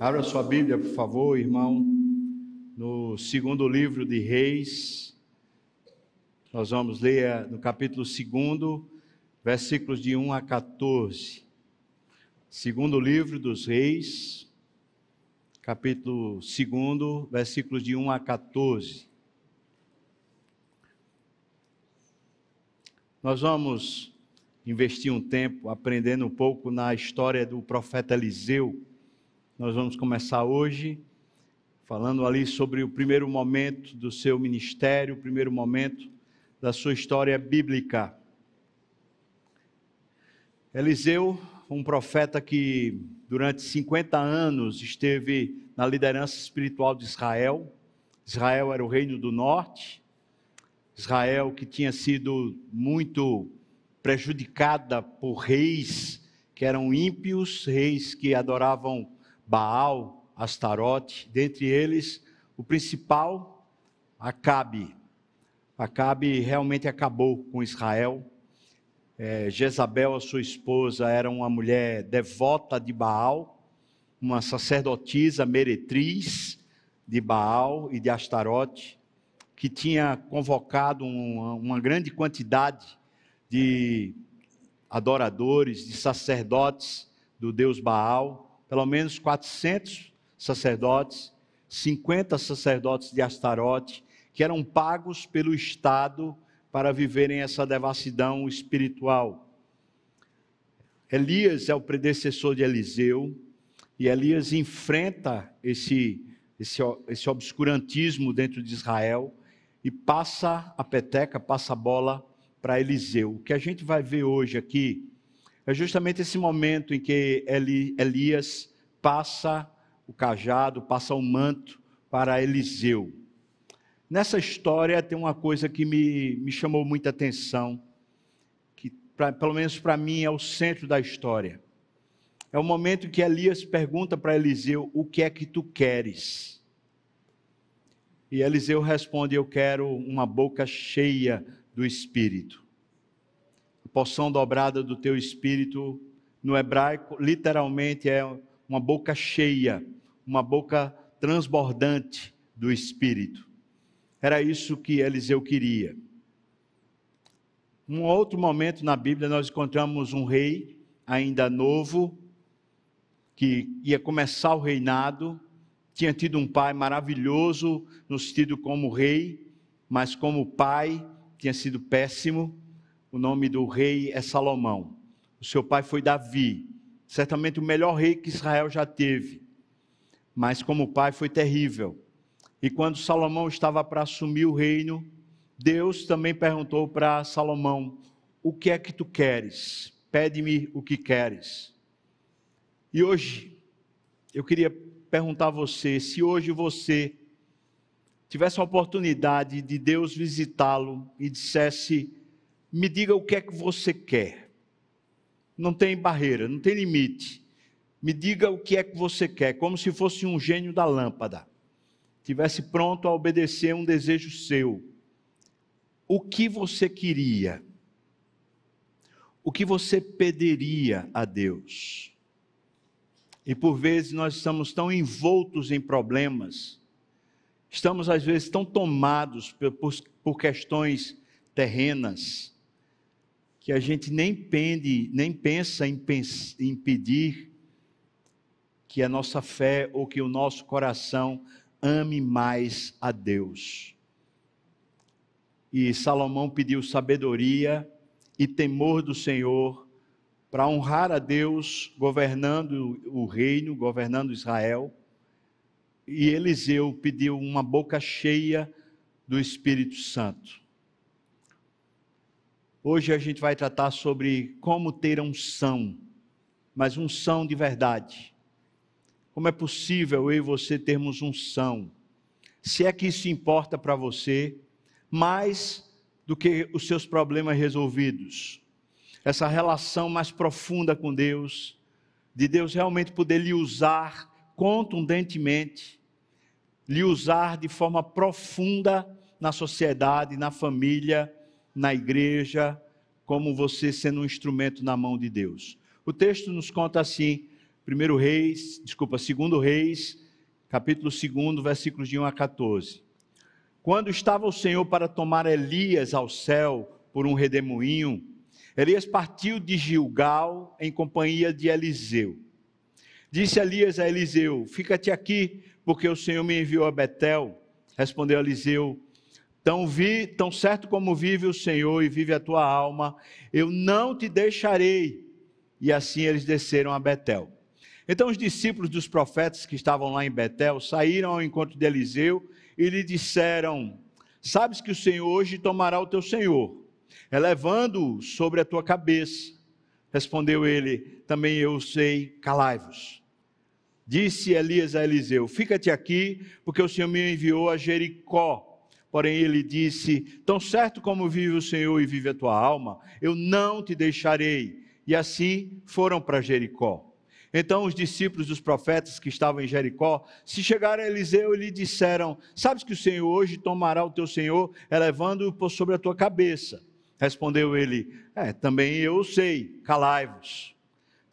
Abra sua Bíblia, por favor, irmão, no segundo livro de Reis. Nós vamos ler eh, no capítulo 2, versículos de 1 a 14. Segundo livro dos Reis, capítulo 2, versículos de 1 a 14. Nós vamos investir um tempo aprendendo um pouco na história do profeta Eliseu. Nós vamos começar hoje falando ali sobre o primeiro momento do seu ministério, o primeiro momento da sua história bíblica. Eliseu, um profeta que durante 50 anos esteve na liderança espiritual de Israel. Israel era o reino do norte, Israel que tinha sido muito prejudicada por reis que eram ímpios, reis que adoravam Baal, Astarote, dentre eles o principal, Acabe. Acabe realmente acabou com Israel. É, Jezabel, a sua esposa, era uma mulher devota de Baal, uma sacerdotisa meretriz de Baal e de Astarote que tinha convocado uma, uma grande quantidade de adoradores, de sacerdotes do deus Baal, pelo menos 400 sacerdotes, 50 sacerdotes de Astarote, que eram pagos pelo Estado para viverem essa devassidão espiritual. Elias é o predecessor de Eliseu, e Elias enfrenta esse, esse, esse obscurantismo dentro de Israel, e passa a peteca, passa a bola para Eliseu. O que a gente vai ver hoje aqui é justamente esse momento em que Eli, Elias passa o cajado, passa o manto para Eliseu. Nessa história tem uma coisa que me, me chamou muita atenção, que pra, pelo menos para mim é o centro da história. É o momento que Elias pergunta para Eliseu: O que é que tu queres? E Eliseu responde: Eu quero uma boca cheia do espírito. Porção dobrada do teu espírito, no hebraico, literalmente é uma boca cheia, uma boca transbordante do espírito. Era isso que Eliseu queria. Um outro momento na Bíblia, nós encontramos um rei, ainda novo, que ia começar o reinado, tinha tido um pai maravilhoso, nos tido como rei, mas como pai tinha sido péssimo. O nome do rei é Salomão. O seu pai foi Davi, certamente o melhor rei que Israel já teve, mas como pai foi terrível. E quando Salomão estava para assumir o reino, Deus também perguntou para Salomão: O que é que tu queres? Pede-me o que queres. E hoje, eu queria perguntar a você: se hoje você tivesse a oportunidade de Deus visitá-lo e dissesse: me diga o que é que você quer. Não tem barreira, não tem limite. Me diga o que é que você quer, como se fosse um gênio da lâmpada. Tivesse pronto a obedecer um desejo seu. O que você queria? O que você pediria a Deus? E por vezes nós estamos tão envoltos em problemas, estamos às vezes tão tomados por, por questões terrenas, que a gente nem pende, nem pensa em, em pedir que a nossa fé ou que o nosso coração ame mais a Deus. E Salomão pediu sabedoria e temor do Senhor para honrar a Deus governando o reino, governando Israel. E Eliseu pediu uma boca cheia do Espírito Santo. Hoje a gente vai tratar sobre como ter unção, mas unção de verdade. Como é possível eu e você termos unção? Se é que isso importa para você, mais do que os seus problemas resolvidos essa relação mais profunda com Deus, de Deus realmente poder lhe usar contundentemente, lhe usar de forma profunda na sociedade, na família, na igreja, como você sendo um instrumento na mão de Deus. O texto nos conta assim, 1 Reis, desculpa, 2 Reis, capítulo 2, versículos de 1 a 14. Quando estava o Senhor para tomar Elias ao céu por um redemoinho, Elias partiu de Gilgal em companhia de Eliseu. Disse Elias a Eliseu: Fica-te aqui, porque o Senhor me enviou a Betel. Respondeu Eliseu: Tão, vi, tão certo como vive o Senhor e vive a tua alma, eu não te deixarei. E assim eles desceram a Betel. Então os discípulos dos profetas que estavam lá em Betel saíram ao encontro de Eliseu e lhe disseram: Sabes que o Senhor hoje tomará o teu senhor, elevando-o sobre a tua cabeça. Respondeu ele: Também eu sei, calai-vos. Disse Elias a Eliseu: Fica-te aqui, porque o Senhor me enviou a Jericó. Porém ele disse: Tão certo como vive o Senhor e vive a tua alma, eu não te deixarei. E assim foram para Jericó. Então os discípulos dos profetas que estavam em Jericó se chegaram a Eliseu e lhe disseram: Sabes que o Senhor hoje tomará o teu senhor, elevando-o por sobre a tua cabeça. Respondeu ele: É, também eu sei, calai-vos.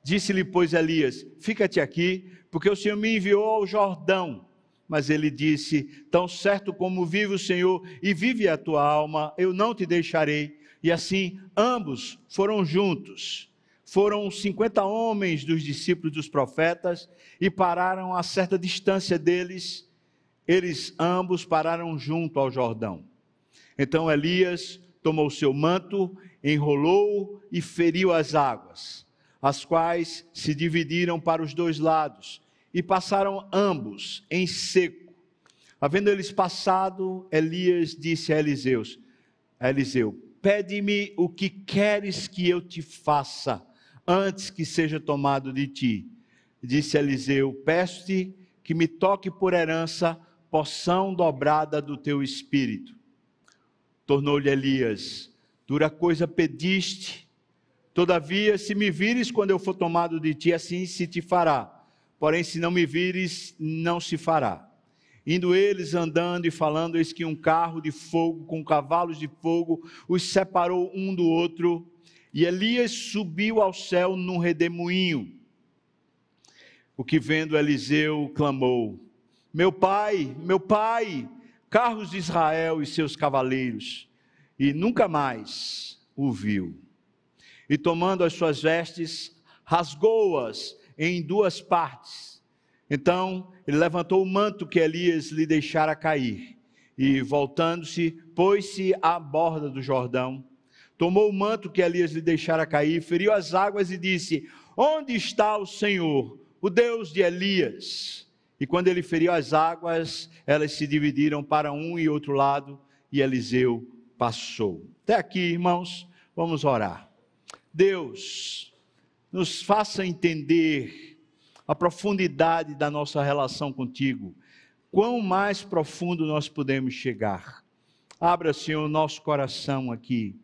Disse-lhe, pois, Elias: Fica-te aqui, porque o Senhor me enviou ao Jordão. Mas ele disse: Tão certo como vive o Senhor e vive a tua alma, eu não te deixarei. E assim ambos foram juntos foram 50 homens dos discípulos dos profetas e pararam a certa distância deles. Eles ambos pararam junto ao Jordão. Então Elias tomou seu manto, enrolou e feriu as águas, as quais se dividiram para os dois lados e passaram ambos em seco. Havendo eles passado, Elias disse a Eliseus, a Eliseu: Pede-me o que queres que eu te faça antes que seja tomado de ti. Disse Eliseu: Peço-te que me toque por herança porção dobrada do teu espírito. Tornou-lhe Elias: Dura coisa pediste. Todavia, se me vires quando eu for tomado de ti, assim se te fará. Porém, se não me vires, não se fará. Indo eles andando e falando, eis que um carro de fogo com cavalos de fogo os separou um do outro e Elias subiu ao céu num redemoinho. O que vendo Eliseu clamou: Meu pai, meu pai, carros de Israel e seus cavaleiros. E nunca mais o viu. E tomando as suas vestes, rasgou-as em duas partes. Então ele levantou o manto que Elias lhe deixara cair. E voltando-se, pôs-se à borda do Jordão tomou o manto que Elias lhe deixara cair, feriu as águas e disse: Onde está o Senhor, o Deus de Elias? E quando ele feriu as águas, elas se dividiram para um e outro lado, e Eliseu passou. Até aqui, irmãos, vamos orar. Deus, nos faça entender a profundidade da nossa relação contigo. Quão mais profundo nós podemos chegar. Abra, Senhor, o nosso coração aqui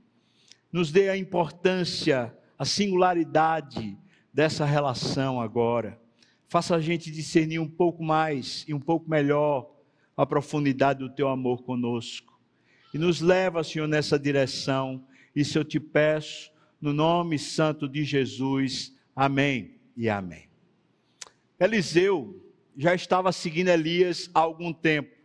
nos dê a importância, a singularidade dessa relação agora. Faça a gente discernir um pouco mais e um pouco melhor a profundidade do teu amor conosco. E nos leva, Senhor, nessa direção. Isso eu te peço, no nome santo de Jesus. Amém e amém. Eliseu já estava seguindo Elias há algum tempo.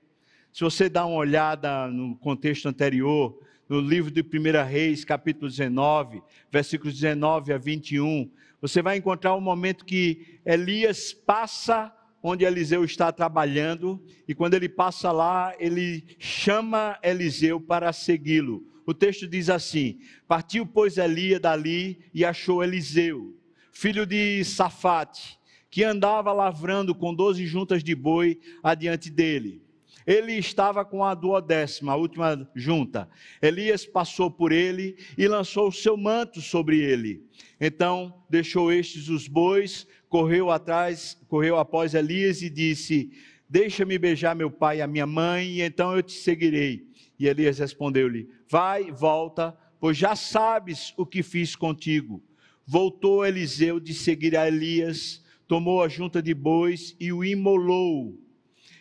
Se você dá uma olhada no contexto anterior, no livro de 1 Reis, capítulo 19, versículos 19 a 21, você vai encontrar um momento que Elias passa onde Eliseu está trabalhando, e quando ele passa lá, ele chama Eliseu para segui-lo. O texto diz assim: Partiu, pois, Elias dali e achou Eliseu, filho de Safate, que andava lavrando com doze juntas de boi adiante dele ele estava com a duodécima, a última junta. Elias passou por ele e lançou o seu manto sobre ele. Então deixou estes os bois, correu atrás, correu após Elias e disse: Deixa-me beijar meu pai e a minha mãe, e então eu te seguirei. E Elias respondeu-lhe: Vai, volta, pois já sabes o que fiz contigo. Voltou Eliseu de seguir a Elias, tomou a junta de bois e o imolou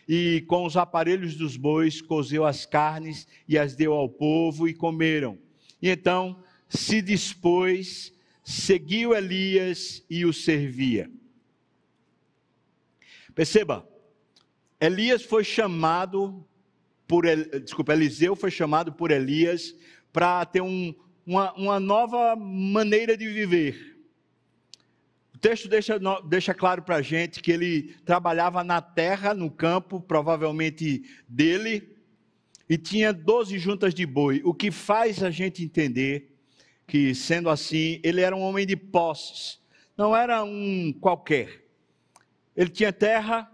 e com os aparelhos dos bois cozeu as carnes e as deu ao povo e comeram. E então se dispôs, seguiu Elias e o servia. Perceba, Elias foi chamado por, desculpa, Eliseu foi chamado por Elias para ter um, uma, uma nova maneira de viver. O texto deixa, deixa claro para a gente que ele trabalhava na terra, no campo, provavelmente dele, e tinha 12 juntas de boi, o que faz a gente entender que, sendo assim, ele era um homem de posses, não era um qualquer. Ele tinha terra,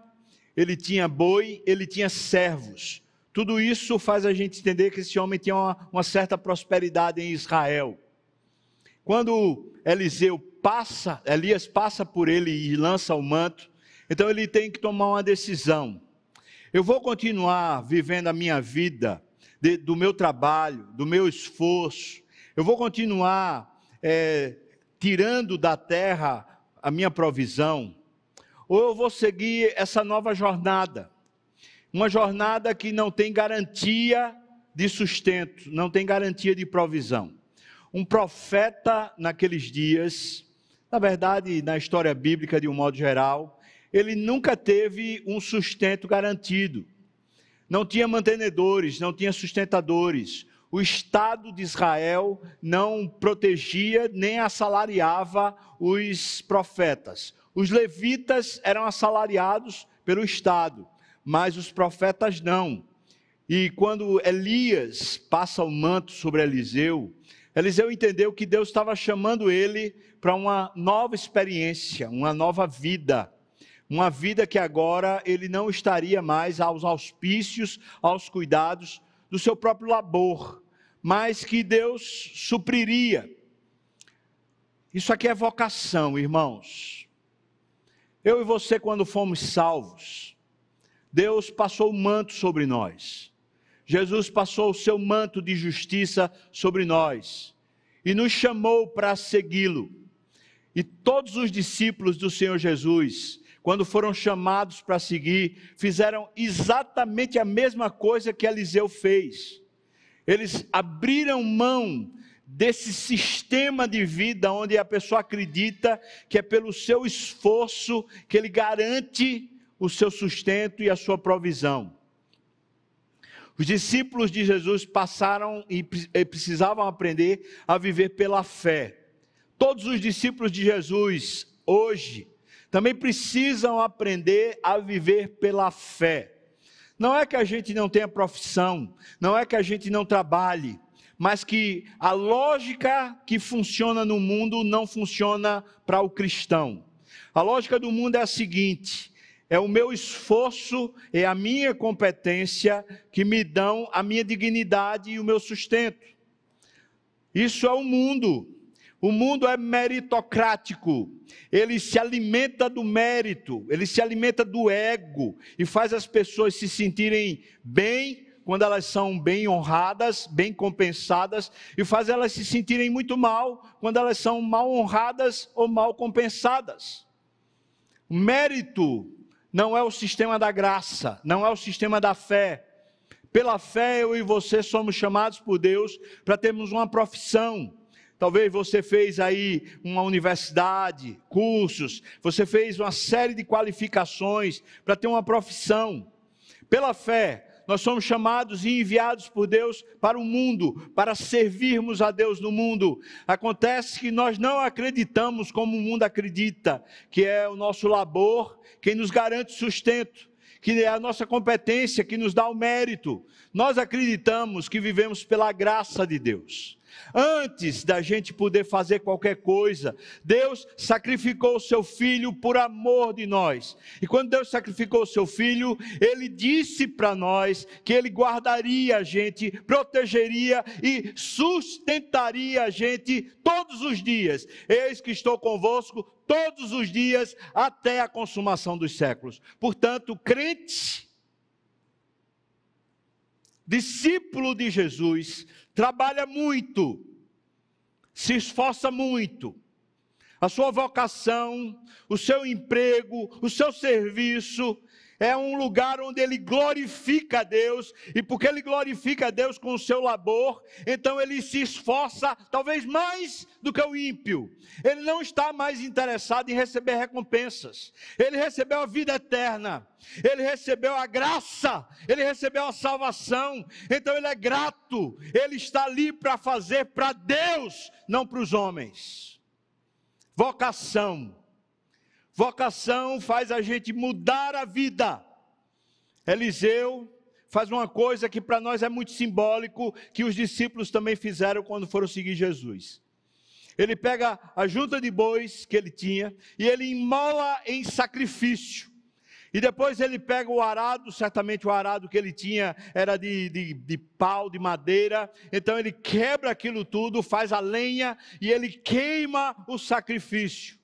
ele tinha boi, ele tinha servos. Tudo isso faz a gente entender que esse homem tinha uma, uma certa prosperidade em Israel. Quando Eliseu passa, Elias passa por ele e lança o manto, então ele tem que tomar uma decisão. Eu vou continuar vivendo a minha vida de, do meu trabalho, do meu esforço. Eu vou continuar é, tirando da terra a minha provisão. Ou eu vou seguir essa nova jornada. Uma jornada que não tem garantia de sustento, não tem garantia de provisão. Um profeta naqueles dias, na verdade, na história bíblica de um modo geral, ele nunca teve um sustento garantido. Não tinha mantenedores, não tinha sustentadores. O Estado de Israel não protegia nem assalariava os profetas. Os levitas eram assalariados pelo Estado, mas os profetas não. E quando Elias passa o manto sobre Eliseu, Eliseu entendeu que Deus estava chamando ele para uma nova experiência, uma nova vida uma vida que agora ele não estaria mais aos auspícios, aos cuidados do seu próprio labor, mas que Deus supriria. Isso aqui é vocação, irmãos. Eu e você, quando fomos salvos, Deus passou o manto sobre nós. Jesus passou o seu manto de justiça sobre nós e nos chamou para segui-lo. E todos os discípulos do Senhor Jesus, quando foram chamados para seguir, fizeram exatamente a mesma coisa que Eliseu fez. Eles abriram mão desse sistema de vida onde a pessoa acredita que é pelo seu esforço que ele garante o seu sustento e a sua provisão. Os discípulos de Jesus passaram e precisavam aprender a viver pela fé. Todos os discípulos de Jesus hoje também precisam aprender a viver pela fé. Não é que a gente não tenha profissão, não é que a gente não trabalhe, mas que a lógica que funciona no mundo não funciona para o cristão. A lógica do mundo é a seguinte: é o meu esforço, é a minha competência que me dão a minha dignidade e o meu sustento. Isso é o mundo. O mundo é meritocrático, ele se alimenta do mérito, ele se alimenta do ego e faz as pessoas se sentirem bem quando elas são bem honradas, bem compensadas, e faz elas se sentirem muito mal quando elas são mal honradas ou mal compensadas. Mérito não é o sistema da graça, não é o sistema da fé. Pela fé, eu e você somos chamados por Deus para termos uma profissão Talvez você fez aí uma universidade, cursos, você fez uma série de qualificações para ter uma profissão. Pela fé, nós somos chamados e enviados por Deus para o mundo, para servirmos a Deus no mundo. Acontece que nós não acreditamos como o mundo acredita, que é o nosso labor quem nos garante sustento, que é a nossa competência que nos dá o mérito. Nós acreditamos que vivemos pela graça de Deus. Antes da gente poder fazer qualquer coisa, Deus sacrificou o seu filho por amor de nós. E quando Deus sacrificou o seu filho, ele disse para nós que ele guardaria a gente, protegeria e sustentaria a gente todos os dias. Eis que estou convosco todos os dias até a consumação dos séculos. Portanto, crente, discípulo de Jesus, trabalha muito, se esforça muito. A sua vocação, o seu emprego, o seu serviço, é um lugar onde ele glorifica a Deus, e porque ele glorifica a Deus com o seu labor, então ele se esforça, talvez mais do que o ímpio. Ele não está mais interessado em receber recompensas, ele recebeu a vida eterna, ele recebeu a graça, ele recebeu a salvação, então ele é grato, ele está ali para fazer para Deus, não para os homens. Vocação Vocação faz a gente mudar a vida. Eliseu faz uma coisa que para nós é muito simbólico, que os discípulos também fizeram quando foram seguir Jesus. Ele pega a junta de bois que ele tinha e ele imola em sacrifício. E depois ele pega o arado, certamente o arado que ele tinha era de, de, de, pau, de madeira. Então ele quebra aquilo tudo, faz a lenha e ele queima o sacrifício.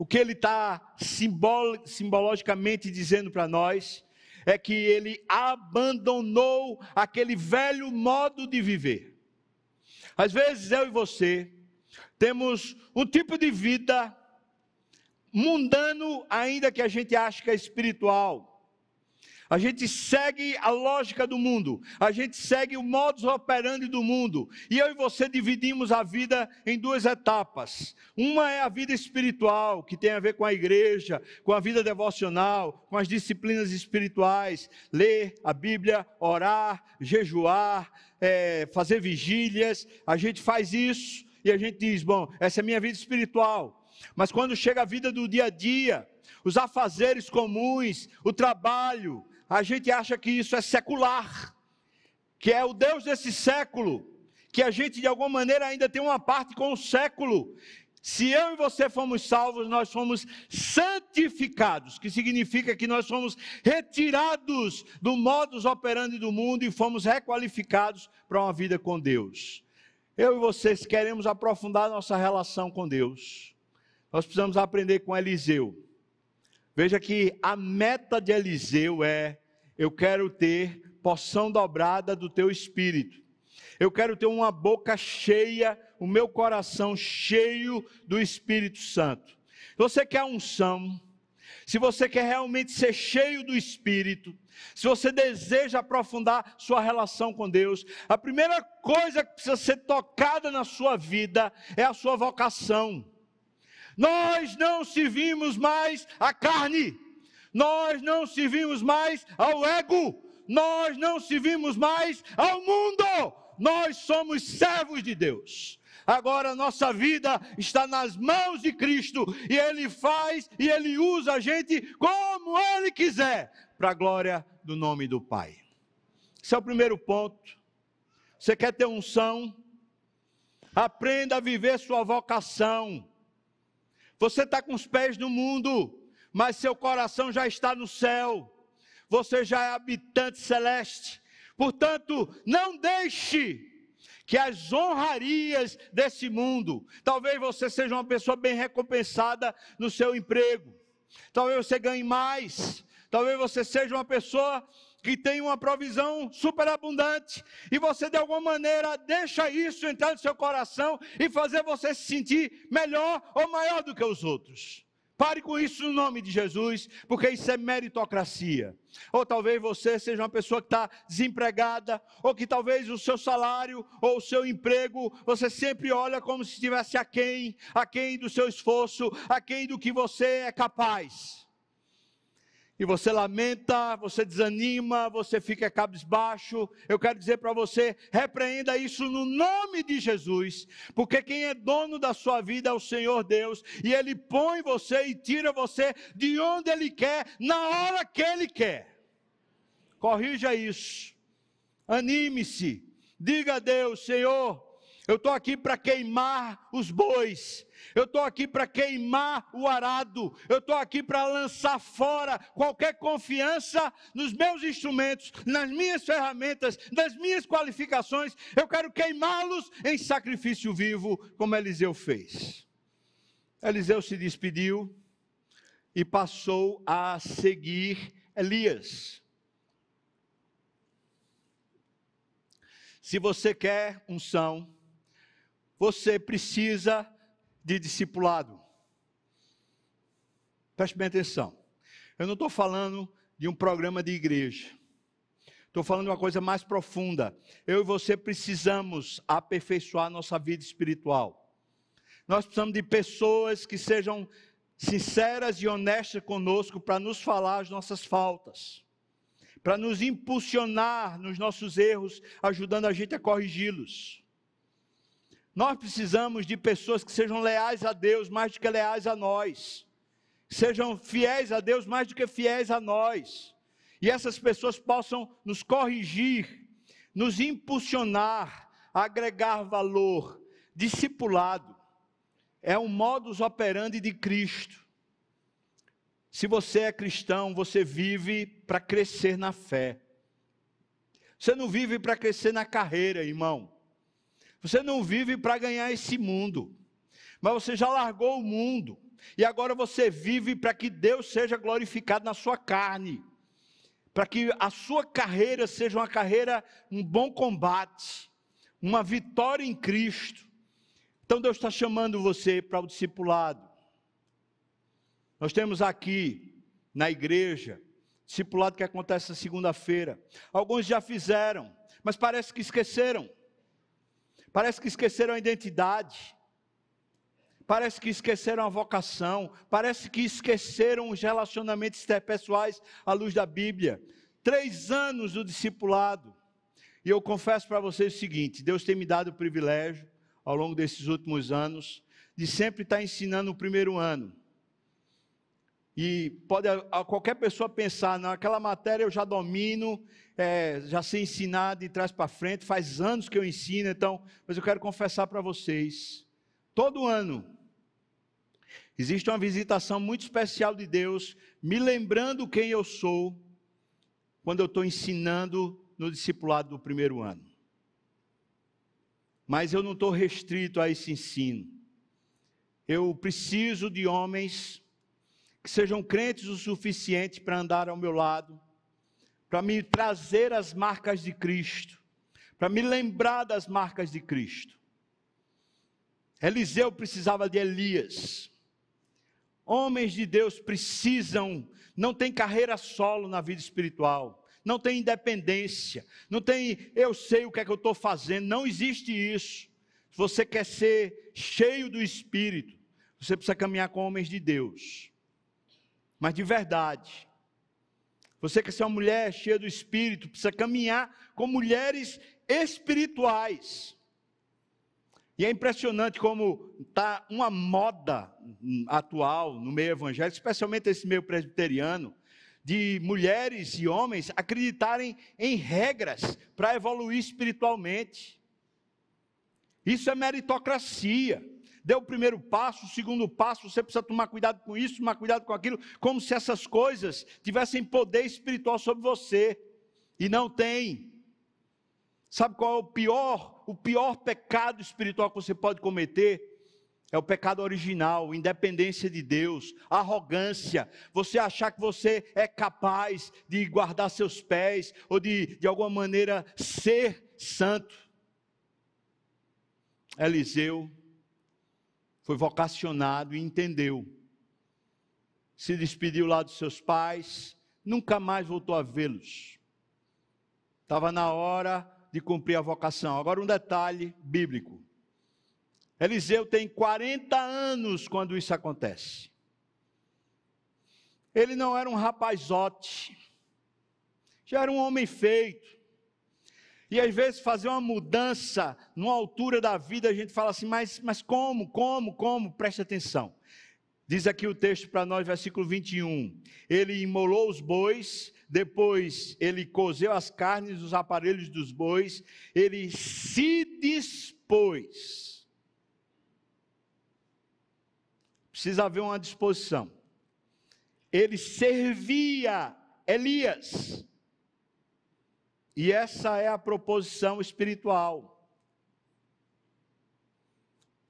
O que ele está simbol, simbologicamente dizendo para nós é que ele abandonou aquele velho modo de viver. Às vezes eu e você temos um tipo de vida mundano, ainda que a gente ache que é espiritual. A gente segue a lógica do mundo, a gente segue o modus operandi do mundo. E eu e você dividimos a vida em duas etapas. Uma é a vida espiritual, que tem a ver com a igreja, com a vida devocional, com as disciplinas espirituais, ler a Bíblia, orar, jejuar, é, fazer vigílias. A gente faz isso e a gente diz: bom, essa é a minha vida espiritual. Mas quando chega a vida do dia a dia, os afazeres comuns, o trabalho, a gente acha que isso é secular, que é o Deus desse século, que a gente de alguma maneira ainda tem uma parte com o século. Se eu e você fomos salvos, nós fomos santificados, que significa que nós fomos retirados do modus operandi do mundo e fomos requalificados para uma vida com Deus. Eu e vocês queremos aprofundar nossa relação com Deus. Nós precisamos aprender com Eliseu. Veja que a meta de Eliseu é eu quero ter porção dobrada do teu espírito. Eu quero ter uma boca cheia, o meu coração cheio do Espírito Santo. Você quer unção? Se você quer realmente ser cheio do Espírito, se você deseja aprofundar sua relação com Deus, a primeira coisa que precisa ser tocada na sua vida é a sua vocação. Nós não servimos mais a carne nós não servimos mais ao ego, nós não servimos mais ao mundo, nós somos servos de Deus. Agora nossa vida está nas mãos de Cristo e Ele faz e Ele usa a gente como Ele quiser, para a glória do nome do Pai. Esse é o primeiro ponto. Você quer ter unção? Aprenda a viver sua vocação. Você está com os pés no mundo, mas seu coração já está no céu, você já é habitante celeste. Portanto, não deixe que as honrarias desse mundo, talvez você seja uma pessoa bem recompensada no seu emprego, talvez você ganhe mais, talvez você seja uma pessoa que tem uma provisão superabundante e você de alguma maneira deixa isso entrar no seu coração e fazer você se sentir melhor ou maior do que os outros. Pare com isso no nome de Jesus, porque isso é meritocracia. Ou talvez você seja uma pessoa que está desempregada, ou que talvez o seu salário ou o seu emprego, você sempre olha como se estivesse aquém, aquém do seu esforço, aquém do que você é capaz e você lamenta, você desanima, você fica cabisbaixo, eu quero dizer para você, repreenda isso no nome de Jesus, porque quem é dono da sua vida é o Senhor Deus, e Ele põe você e tira você de onde Ele quer, na hora que Ele quer. Corrija isso, anime-se, diga a Deus, Senhor, eu estou aqui para queimar os bois, eu estou aqui para queimar o arado, eu estou aqui para lançar fora qualquer confiança nos meus instrumentos, nas minhas ferramentas, nas minhas qualificações, eu quero queimá-los em sacrifício vivo, como Eliseu fez. Eliseu se despediu e passou a seguir Elias. Se você quer unção, você precisa de discipulado. Preste bem atenção. Eu não estou falando de um programa de igreja. Estou falando de uma coisa mais profunda. Eu e você precisamos aperfeiçoar nossa vida espiritual. Nós precisamos de pessoas que sejam sinceras e honestas conosco para nos falar as nossas faltas, para nos impulsionar nos nossos erros, ajudando a gente a corrigi-los. Nós precisamos de pessoas que sejam leais a Deus mais do que leais a nós, sejam fiéis a Deus mais do que fiéis a nós, e essas pessoas possam nos corrigir, nos impulsionar agregar valor. Discipulado é um modus operandi de Cristo. Se você é cristão, você vive para crescer na fé. Você não vive para crescer na carreira, irmão. Você não vive para ganhar esse mundo, mas você já largou o mundo e agora você vive para que Deus seja glorificado na sua carne, para que a sua carreira seja uma carreira, um bom combate, uma vitória em Cristo. Então Deus está chamando você para o discipulado. Nós temos aqui na igreja discipulado que acontece na segunda-feira. Alguns já fizeram, mas parece que esqueceram. Parece que esqueceram a identidade. Parece que esqueceram a vocação. Parece que esqueceram os relacionamentos interpessoais à luz da Bíblia. Três anos do discipulado. E eu confesso para vocês o seguinte: Deus tem me dado o privilégio, ao longo desses últimos anos, de sempre estar ensinando o primeiro ano. E pode a, qualquer pessoa pensar, naquela matéria eu já domino, é, já sei ensinar de trás para frente, faz anos que eu ensino, então, mas eu quero confessar para vocês, todo ano existe uma visitação muito especial de Deus, me lembrando quem eu sou, quando eu estou ensinando no discipulado do primeiro ano. Mas eu não estou restrito a esse ensino. Eu preciso de homens que sejam crentes o suficiente para andar ao meu lado, para me trazer as marcas de Cristo, para me lembrar das marcas de Cristo. Eliseu precisava de Elias. Homens de Deus precisam, não tem carreira solo na vida espiritual, não tem independência, não tem eu sei o que é que eu estou fazendo, não existe isso. Se você quer ser cheio do Espírito, você precisa caminhar com homens de Deus mas de verdade. Você quer ser uma mulher cheia do espírito, precisa caminhar com mulheres espirituais. E é impressionante como está uma moda atual no meio evangélico, especialmente esse meio presbiteriano, de mulheres e homens acreditarem em regras para evoluir espiritualmente. Isso é meritocracia deu o primeiro passo, o segundo passo, você precisa tomar cuidado com isso, tomar cuidado com aquilo, como se essas coisas tivessem poder espiritual sobre você. E não tem. Sabe qual é o pior, o pior pecado espiritual que você pode cometer? É o pecado original, independência de Deus, arrogância, você achar que você é capaz de guardar seus pés ou de, de alguma maneira, ser santo. Eliseu foi vocacionado e entendeu. Se despediu lá dos seus pais, nunca mais voltou a vê-los. Estava na hora de cumprir a vocação. Agora, um detalhe bíblico: Eliseu tem 40 anos quando isso acontece. Ele não era um rapazote, já era um homem feito. E às vezes fazer uma mudança numa altura da vida, a gente fala assim, mas, mas como, como, como? Preste atenção. Diz aqui o texto para nós, versículo 21. Ele imolou os bois, depois ele cozeu as carnes dos aparelhos dos bois, ele se dispôs. Precisa haver uma disposição. Ele servia Elias. E essa é a proposição espiritual.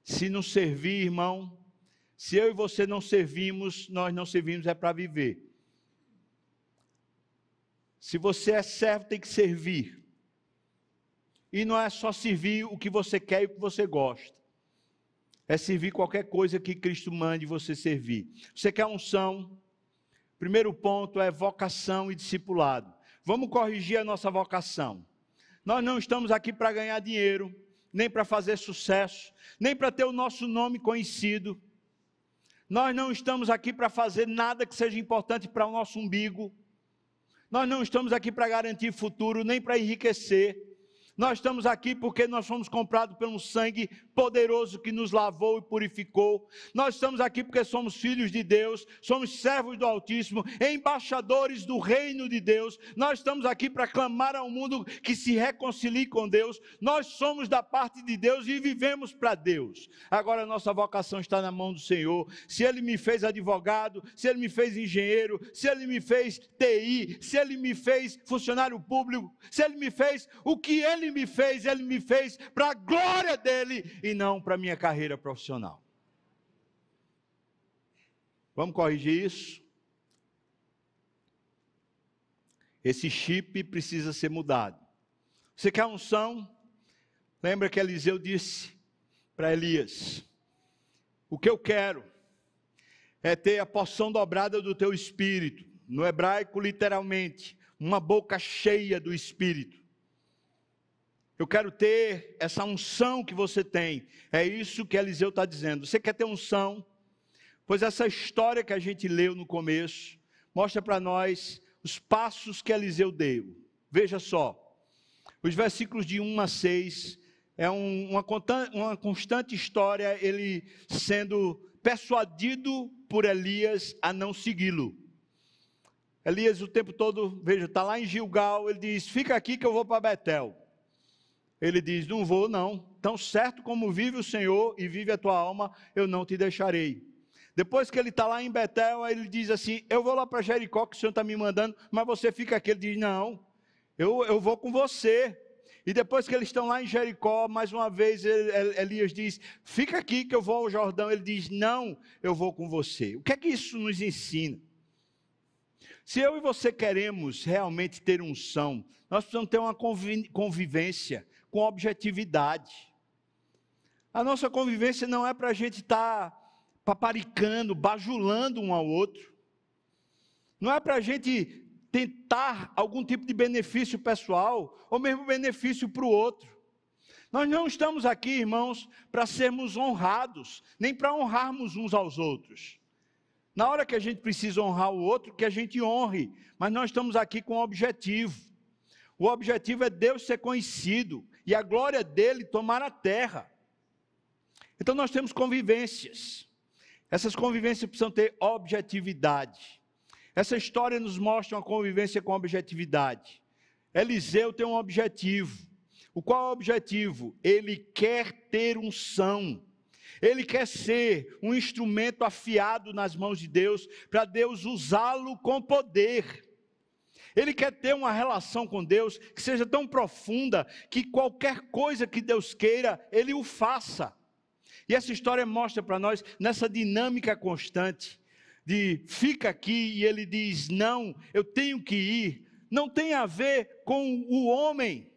Se não servir, irmão, se eu e você não servimos, nós não servimos é para viver. Se você é servo, tem que servir. E não é só servir o que você quer e o que você gosta. É servir qualquer coisa que Cristo mande você servir. Você quer unção? Primeiro ponto é vocação e discipulado. Vamos corrigir a nossa vocação. Nós não estamos aqui para ganhar dinheiro, nem para fazer sucesso, nem para ter o nosso nome conhecido. Nós não estamos aqui para fazer nada que seja importante para o nosso umbigo. Nós não estamos aqui para garantir futuro, nem para enriquecer. Nós estamos aqui porque nós fomos comprados pelo sangue poderoso que nos lavou e purificou. Nós estamos aqui porque somos filhos de Deus, somos servos do Altíssimo, embaixadores do reino de Deus. Nós estamos aqui para clamar ao mundo que se reconcilie com Deus. Nós somos da parte de Deus e vivemos para Deus. Agora nossa vocação está na mão do Senhor. Se Ele me fez advogado, se Ele me fez engenheiro, se Ele me fez TI, se Ele me fez funcionário público, se Ele me fez o que Ele me fez, Ele me fez para a glória dEle e não para a minha carreira profissional. Vamos corrigir isso? Esse chip precisa ser mudado. Você quer unção? Lembra que Eliseu disse para Elias: O que eu quero é ter a porção dobrada do teu espírito. No hebraico, literalmente, uma boca cheia do espírito. Eu quero ter essa unção que você tem. É isso que Eliseu está dizendo. Você quer ter unção? Pois essa história que a gente leu no começo mostra para nós os passos que Eliseu deu. Veja só, os versículos de 1 a 6 é um, uma, uma constante história, ele sendo persuadido por Elias a não segui-lo. Elias o tempo todo, veja, está lá em Gilgal, ele diz: Fica aqui que eu vou para Betel. Ele diz: Não vou, não. Tão certo como vive o Senhor e vive a tua alma, eu não te deixarei. Depois que ele está lá em Betel, ele diz assim: Eu vou lá para Jericó, que o Senhor está me mandando, mas você fica aqui. Ele diz: Não, eu, eu vou com você. E depois que eles estão lá em Jericó, mais uma vez Elias diz: Fica aqui que eu vou ao Jordão. Ele diz: Não, eu vou com você. O que é que isso nos ensina? Se eu e você queremos realmente ter unção, nós precisamos ter uma convivência com objetividade. A nossa convivência não é para a gente estar tá paparicando, bajulando um ao outro. Não é para a gente tentar algum tipo de benefício pessoal ou mesmo benefício para o outro. Nós não estamos aqui, irmãos, para sermos honrados, nem para honrarmos uns aos outros. Na hora que a gente precisa honrar o outro, que a gente honre, mas nós estamos aqui com um objetivo. O objetivo é Deus ser conhecido, e a glória dele tomar a terra. Então nós temos convivências. Essas convivências precisam ter objetividade. Essa história nos mostra uma convivência com objetividade. Eliseu tem um objetivo. O qual é o objetivo? Ele quer ter unção. Ele quer ser um instrumento afiado nas mãos de Deus, para Deus usá-lo com poder. Ele quer ter uma relação com Deus que seja tão profunda que qualquer coisa que Deus queira, ele o faça. E essa história mostra para nós nessa dinâmica constante de fica aqui e ele diz: "Não, eu tenho que ir". Não tem a ver com o homem,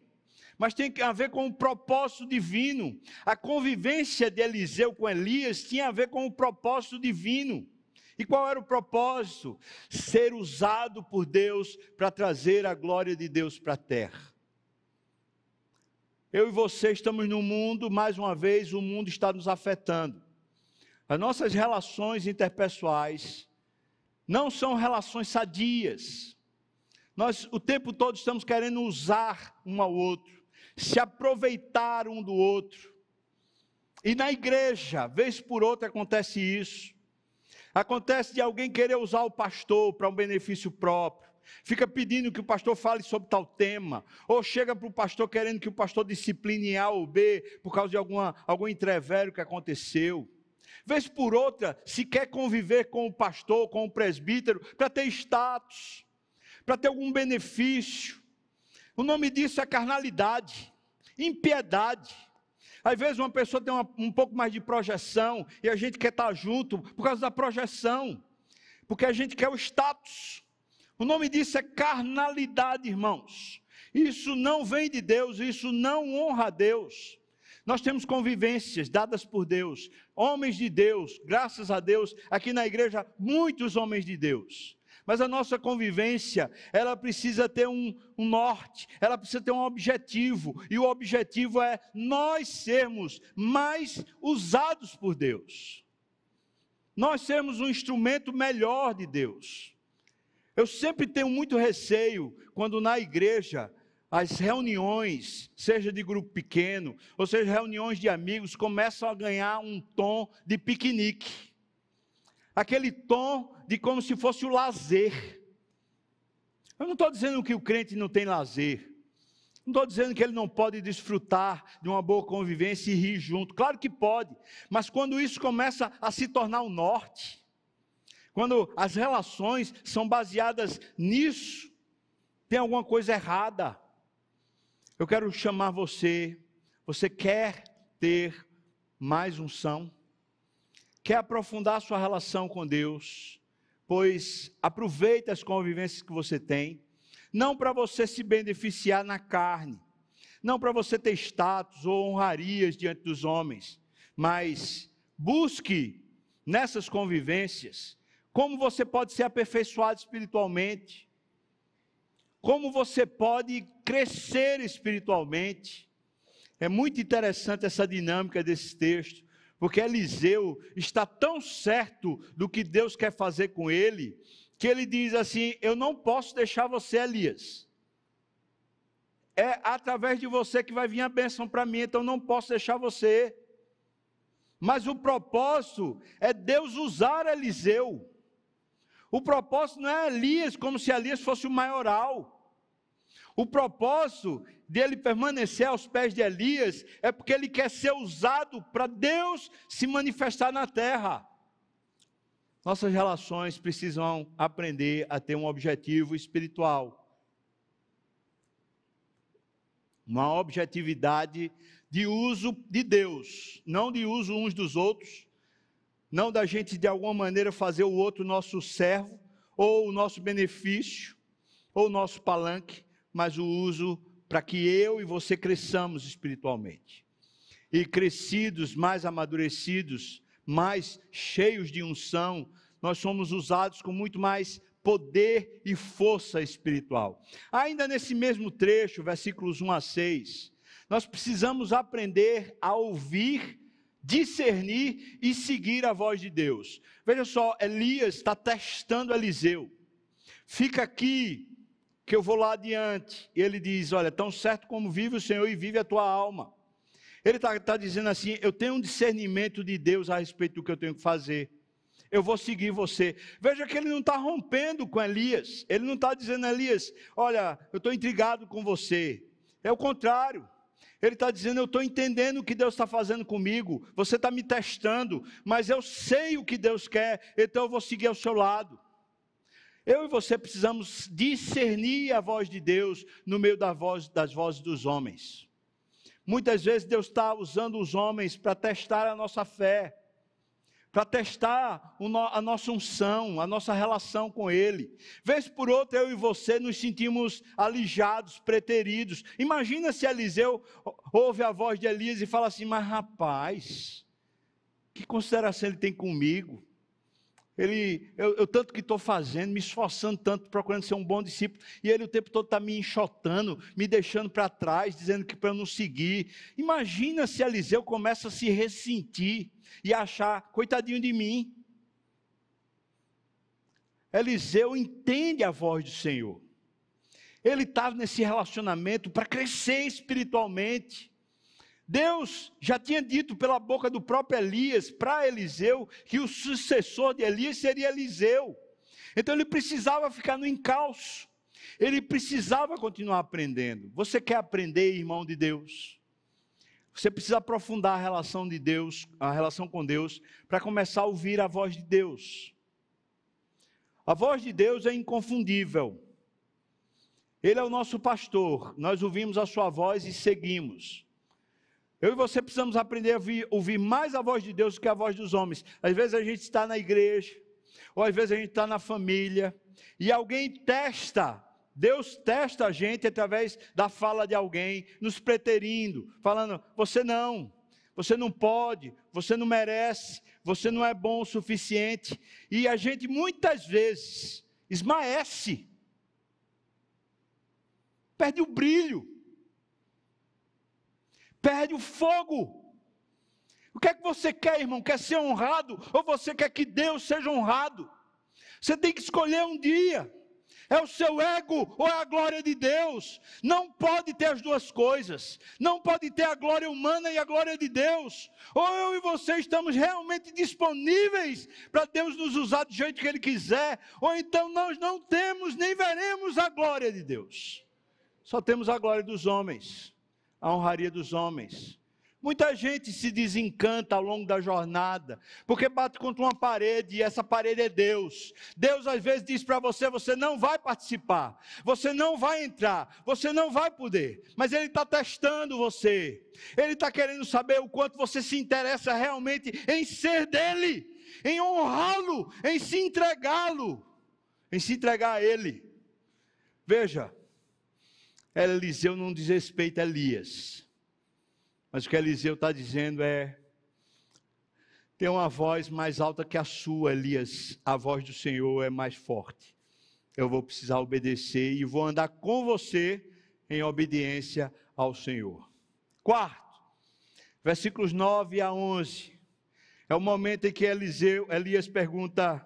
mas tem a ver com o propósito divino. A convivência de Eliseu com Elias tinha a ver com o propósito divino. E qual era o propósito? Ser usado por Deus para trazer a glória de Deus para a terra. Eu e você estamos no mundo, mais uma vez, o mundo está nos afetando. As nossas relações interpessoais não são relações sadias. Nós o tempo todo estamos querendo usar um ao outro, se aproveitar um do outro. E na igreja, vez por outra acontece isso. Acontece de alguém querer usar o pastor para um benefício próprio. Fica pedindo que o pastor fale sobre tal tema, ou chega para o pastor querendo que o pastor discipline A ou B por causa de alguma, algum entrevério que aconteceu. Vez por outra, se quer conviver com o pastor, com o presbítero, para ter status, para ter algum benefício. O nome disso é carnalidade, impiedade. Às vezes uma pessoa tem uma, um pouco mais de projeção e a gente quer estar junto por causa da projeção, porque a gente quer o status. O nome disso é carnalidade, irmãos. Isso não vem de Deus, isso não honra a Deus. Nós temos convivências dadas por Deus, homens de Deus, graças a Deus, aqui na igreja, muitos homens de Deus. Mas a nossa convivência, ela precisa ter um, um, norte, ela precisa ter um objetivo, e o objetivo é nós sermos mais usados por Deus. Nós sermos um instrumento melhor de Deus. Eu sempre tenho muito receio quando na igreja as reuniões, seja de grupo pequeno, ou seja, reuniões de amigos, começam a ganhar um tom de piquenique aquele tom de como se fosse o lazer. Eu não estou dizendo que o crente não tem lazer. Não estou dizendo que ele não pode desfrutar de uma boa convivência e rir junto. Claro que pode. Mas quando isso começa a se tornar o norte, quando as relações são baseadas nisso, tem alguma coisa errada. Eu quero chamar você. Você quer ter mais unção? quer aprofundar sua relação com Deus, pois aproveita as convivências que você tem, não para você se beneficiar na carne, não para você ter status ou honrarias diante dos homens, mas busque nessas convivências como você pode ser aperfeiçoado espiritualmente, como você pode crescer espiritualmente. É muito interessante essa dinâmica desse texto porque Eliseu está tão certo do que Deus quer fazer com ele, que ele diz assim: Eu não posso deixar você, Elias. É através de você que vai vir a bênção para mim, então não posso deixar você. Mas o propósito é Deus usar Eliseu. O propósito não é Elias, como se Elias fosse o maioral. O propósito dele permanecer aos pés de Elias é porque ele quer ser usado para Deus se manifestar na terra. Nossas relações precisam aprender a ter um objetivo espiritual. Uma objetividade de uso de Deus, não de uso uns dos outros, não da gente de alguma maneira fazer o outro nosso servo, ou o nosso benefício, ou o nosso palanque, mas o uso para que eu e você cresçamos espiritualmente. E crescidos, mais amadurecidos, mais cheios de unção, nós somos usados com muito mais poder e força espiritual. Ainda nesse mesmo trecho, versículos 1 a 6, nós precisamos aprender a ouvir, discernir e seguir a voz de Deus. Veja só, Elias está testando Eliseu. Fica aqui que eu vou lá adiante. Ele diz: Olha, tão certo como vive o Senhor e vive a tua alma. Ele está tá dizendo assim: Eu tenho um discernimento de Deus a respeito do que eu tenho que fazer. Eu vou seguir você. Veja que ele não está rompendo com Elias. Ele não está dizendo, Elias, olha, eu estou intrigado com você. É o contrário. Ele está dizendo: Eu estou entendendo o que Deus está fazendo comigo. Você está me testando, mas eu sei o que Deus quer, então eu vou seguir ao seu lado. Eu e você precisamos discernir a voz de Deus no meio da voz, das vozes dos homens. Muitas vezes Deus está usando os homens para testar a nossa fé, para testar a nossa unção, a nossa relação com Ele. Vez por outra, eu e você nos sentimos alijados, preteridos. Imagina se Eliseu ouve a voz de Elias e fala assim: Mas rapaz, que consideração ele tem comigo? Ele, eu, eu tanto que estou fazendo, me esforçando tanto, procurando ser um bom discípulo, e ele o tempo todo está me enxotando, me deixando para trás, dizendo que para eu não seguir. Imagina se Eliseu começa a se ressentir e achar, coitadinho de mim. Eliseu entende a voz do Senhor. Ele estava nesse relacionamento para crescer espiritualmente. Deus já tinha dito pela boca do próprio Elias para Eliseu que o sucessor de Elias seria Eliseu. Então ele precisava ficar no encalço. Ele precisava continuar aprendendo. Você quer aprender, irmão de Deus? Você precisa aprofundar a relação de Deus, a relação com Deus, para começar a ouvir a voz de Deus. A voz de Deus é inconfundível. Ele é o nosso pastor. Nós ouvimos a sua voz e seguimos. Eu e você precisamos aprender a ouvir, ouvir, mais a voz de Deus do que a voz dos homens. Às vezes a gente está na igreja, ou às vezes a gente está na família, e alguém testa, Deus testa a gente através da fala de alguém, nos preterindo, falando: você não, você não pode, você não merece, você não é bom o suficiente. E a gente muitas vezes esmaece, perde o brilho, perde o fogo. O que é que você quer, irmão? Quer ser honrado ou você quer que Deus seja honrado? Você tem que escolher um dia. É o seu ego ou é a glória de Deus? Não pode ter as duas coisas. Não pode ter a glória humana e a glória de Deus. Ou eu e você estamos realmente disponíveis para Deus nos usar do jeito que Ele quiser, ou então nós não temos nem veremos a glória de Deus. Só temos a glória dos homens, a honraria dos homens. Muita gente se desencanta ao longo da jornada, porque bate contra uma parede e essa parede é Deus. Deus às vezes diz para você: você não vai participar, você não vai entrar, você não vai poder, mas Ele está testando você, Ele está querendo saber o quanto você se interessa realmente em ser dele, em honrá-lo, em se entregá-lo, em se entregar a Ele. Veja, Eliseu não diz respeito a Elias. Mas o que Eliseu está dizendo é: tem uma voz mais alta que a sua, Elias. A voz do Senhor é mais forte. Eu vou precisar obedecer e vou andar com você em obediência ao Senhor. Quarto, versículos 9 a 11. É o momento em que Eliseu, Elias pergunta: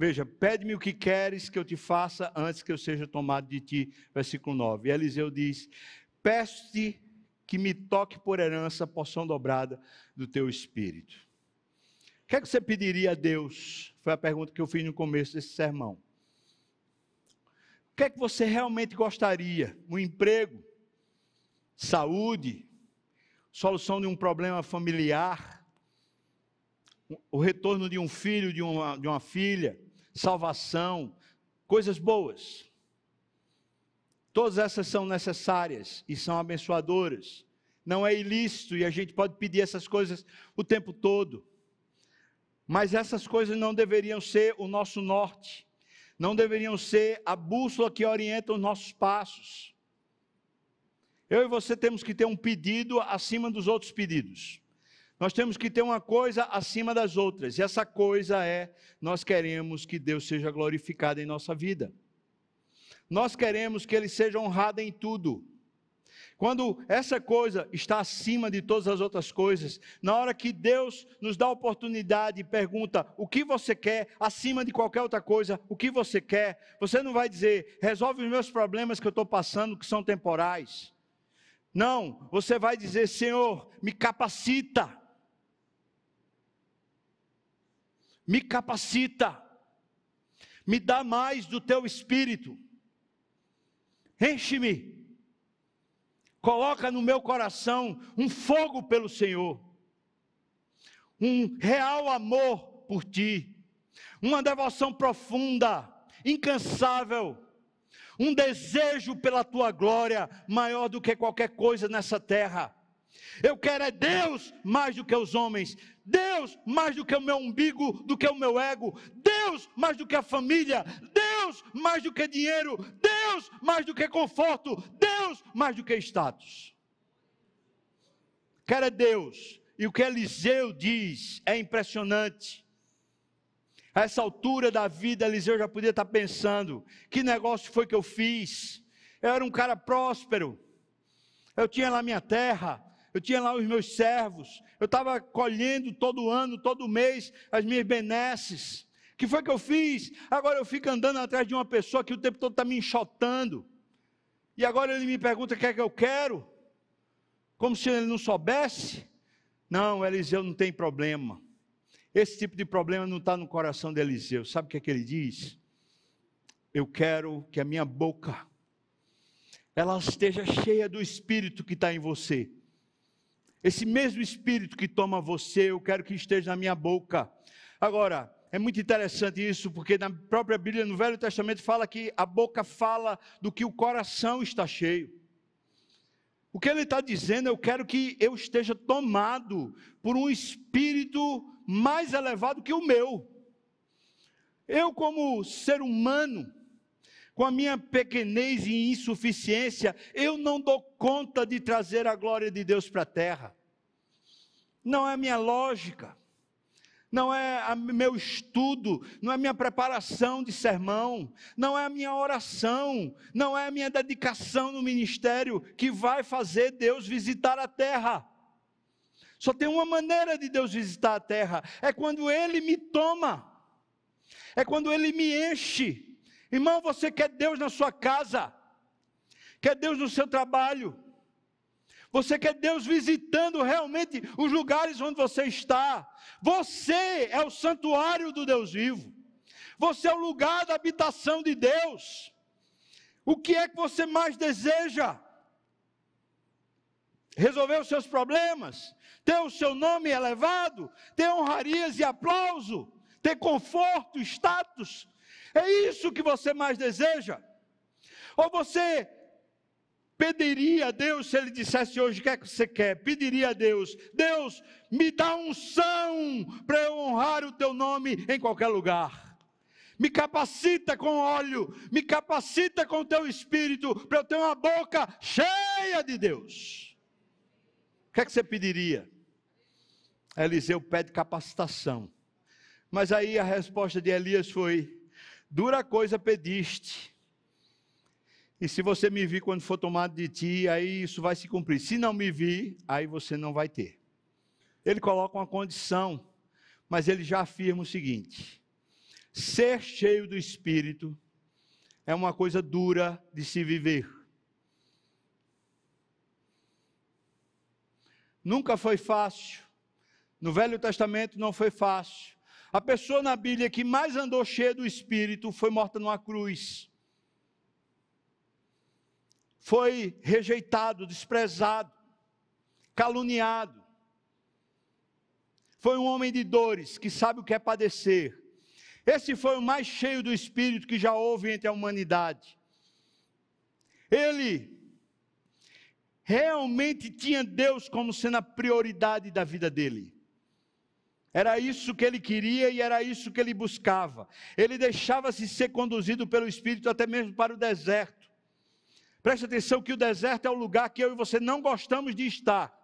Veja, pede-me o que queres que eu te faça antes que eu seja tomado de ti. Versículo 9. E Eliseu diz: Peço-te que me toque por herança a porção dobrada do teu espírito. O que é que você pediria a Deus? Foi a pergunta que eu fiz no começo desse sermão. O que é que você realmente gostaria? Um emprego? Saúde? Solução de um problema familiar? O retorno de um filho, de uma, de uma filha? Salvação? Coisas boas. Todas essas são necessárias e são abençoadoras. Não é ilícito e a gente pode pedir essas coisas o tempo todo. Mas essas coisas não deveriam ser o nosso norte, não deveriam ser a bússola que orienta os nossos passos. Eu e você temos que ter um pedido acima dos outros pedidos. Nós temos que ter uma coisa acima das outras, e essa coisa é: nós queremos que Deus seja glorificado em nossa vida. Nós queremos que Ele seja honrado em tudo. Quando essa coisa está acima de todas as outras coisas, na hora que Deus nos dá a oportunidade e pergunta o que você quer, acima de qualquer outra coisa, o que você quer, você não vai dizer, resolve os meus problemas que eu estou passando, que são temporais. Não, você vai dizer, Senhor, me capacita. Me capacita. Me dá mais do teu espírito. Enche-me. Coloca no meu coração um fogo pelo Senhor. Um real amor por ti. Uma devoção profunda, incansável. Um desejo pela tua glória maior do que qualquer coisa nessa terra. Eu quero é Deus mais do que os homens, Deus mais do que o meu umbigo, do que o meu ego, Deus mais do que a família, Deus mais do que dinheiro, Deus mais do que conforto, Deus mais do que status. Quero é Deus. E o que Eliseu diz é impressionante. A essa altura da vida, Eliseu já podia estar pensando: que negócio foi que eu fiz? Eu era um cara próspero, eu tinha lá minha terra, eu tinha lá os meus servos, eu estava colhendo todo ano, todo mês, as minhas benesses. O que foi que eu fiz? Agora eu fico andando atrás de uma pessoa que o tempo todo está me enxotando. E agora ele me pergunta o que é que eu quero, como se ele não soubesse. Não, Eliseu não tem problema. Esse tipo de problema não está no coração de Eliseu. Sabe o que é que ele diz? Eu quero que a minha boca ela esteja cheia do Espírito que está em você. Esse mesmo espírito que toma você, eu quero que esteja na minha boca. Agora, é muito interessante isso, porque na própria Bíblia, no Velho Testamento, fala que a boca fala do que o coração está cheio. O que ele está dizendo, eu quero que eu esteja tomado por um espírito mais elevado que o meu. Eu, como ser humano, com a minha pequenez e insuficiência, eu não dou conta de trazer a glória de Deus para a terra. Não é a minha lógica, não é meu estudo, não é minha preparação de sermão, não é a minha oração, não é a minha dedicação no ministério que vai fazer Deus visitar a terra. Só tem uma maneira de Deus visitar a terra: é quando Ele me toma, é quando Ele me enche. Irmão, você quer Deus na sua casa, quer Deus no seu trabalho, você quer Deus visitando realmente os lugares onde você está. Você é o santuário do Deus vivo. Você é o lugar da habitação de Deus. O que é que você mais deseja? Resolver os seus problemas, ter o seu nome elevado, ter honrarias e aplauso, ter conforto, status. É isso que você mais deseja? Ou você pediria a Deus, se ele dissesse hoje o que é que você quer, pediria a Deus: Deus, me dá unção para eu honrar o teu nome em qualquer lugar. Me capacita com óleo, me capacita com o teu espírito, para eu ter uma boca cheia de Deus. O que é que você pediria? Eliseu pede capacitação. Mas aí a resposta de Elias foi: dura coisa pediste, e se você me vir quando for tomado de ti, aí isso vai se cumprir. Se não me vir, aí você não vai ter. Ele coloca uma condição, mas ele já afirma o seguinte: ser cheio do Espírito é uma coisa dura de se viver. Nunca foi fácil. No Velho Testamento não foi fácil. A pessoa na Bíblia que mais andou cheia do Espírito foi morta numa cruz foi rejeitado, desprezado, caluniado. Foi um homem de dores, que sabe o que é padecer. Esse foi o mais cheio do espírito que já houve entre a humanidade. Ele realmente tinha Deus como sendo a prioridade da vida dele. Era isso que ele queria e era isso que ele buscava. Ele deixava-se ser conduzido pelo Espírito até mesmo para o deserto. Preste atenção que o deserto é o lugar que eu e você não gostamos de estar,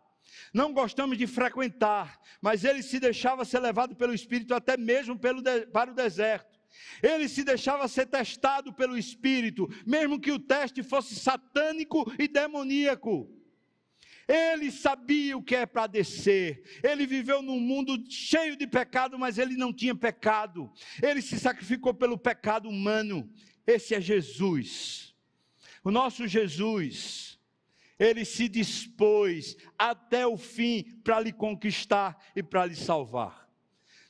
não gostamos de frequentar, mas ele se deixava ser levado pelo Espírito até mesmo pelo para o deserto. Ele se deixava ser testado pelo Espírito, mesmo que o teste fosse satânico e demoníaco. Ele sabia o que é padecer. Ele viveu num mundo cheio de pecado, mas ele não tinha pecado. Ele se sacrificou pelo pecado humano. Esse é Jesus. O nosso Jesus, ele se dispôs até o fim para lhe conquistar e para lhe salvar.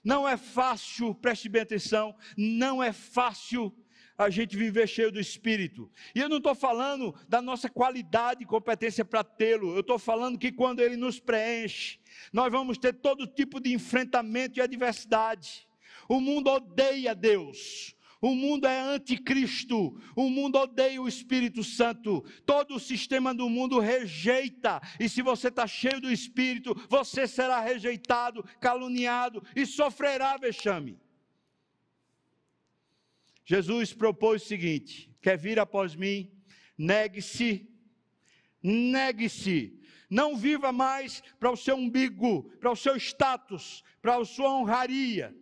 Não é fácil, preste bem atenção, não é fácil a gente viver cheio do Espírito. E eu não estou falando da nossa qualidade e competência para tê-lo, eu estou falando que quando ele nos preenche, nós vamos ter todo tipo de enfrentamento e adversidade. O mundo odeia Deus, o mundo é anticristo, o mundo odeia o Espírito Santo, todo o sistema do mundo rejeita, e se você está cheio do Espírito, você será rejeitado, caluniado e sofrerá vexame. Jesus propôs o seguinte: quer vir após mim, negue-se, negue-se, não viva mais para o seu umbigo, para o seu status, para a sua honraria.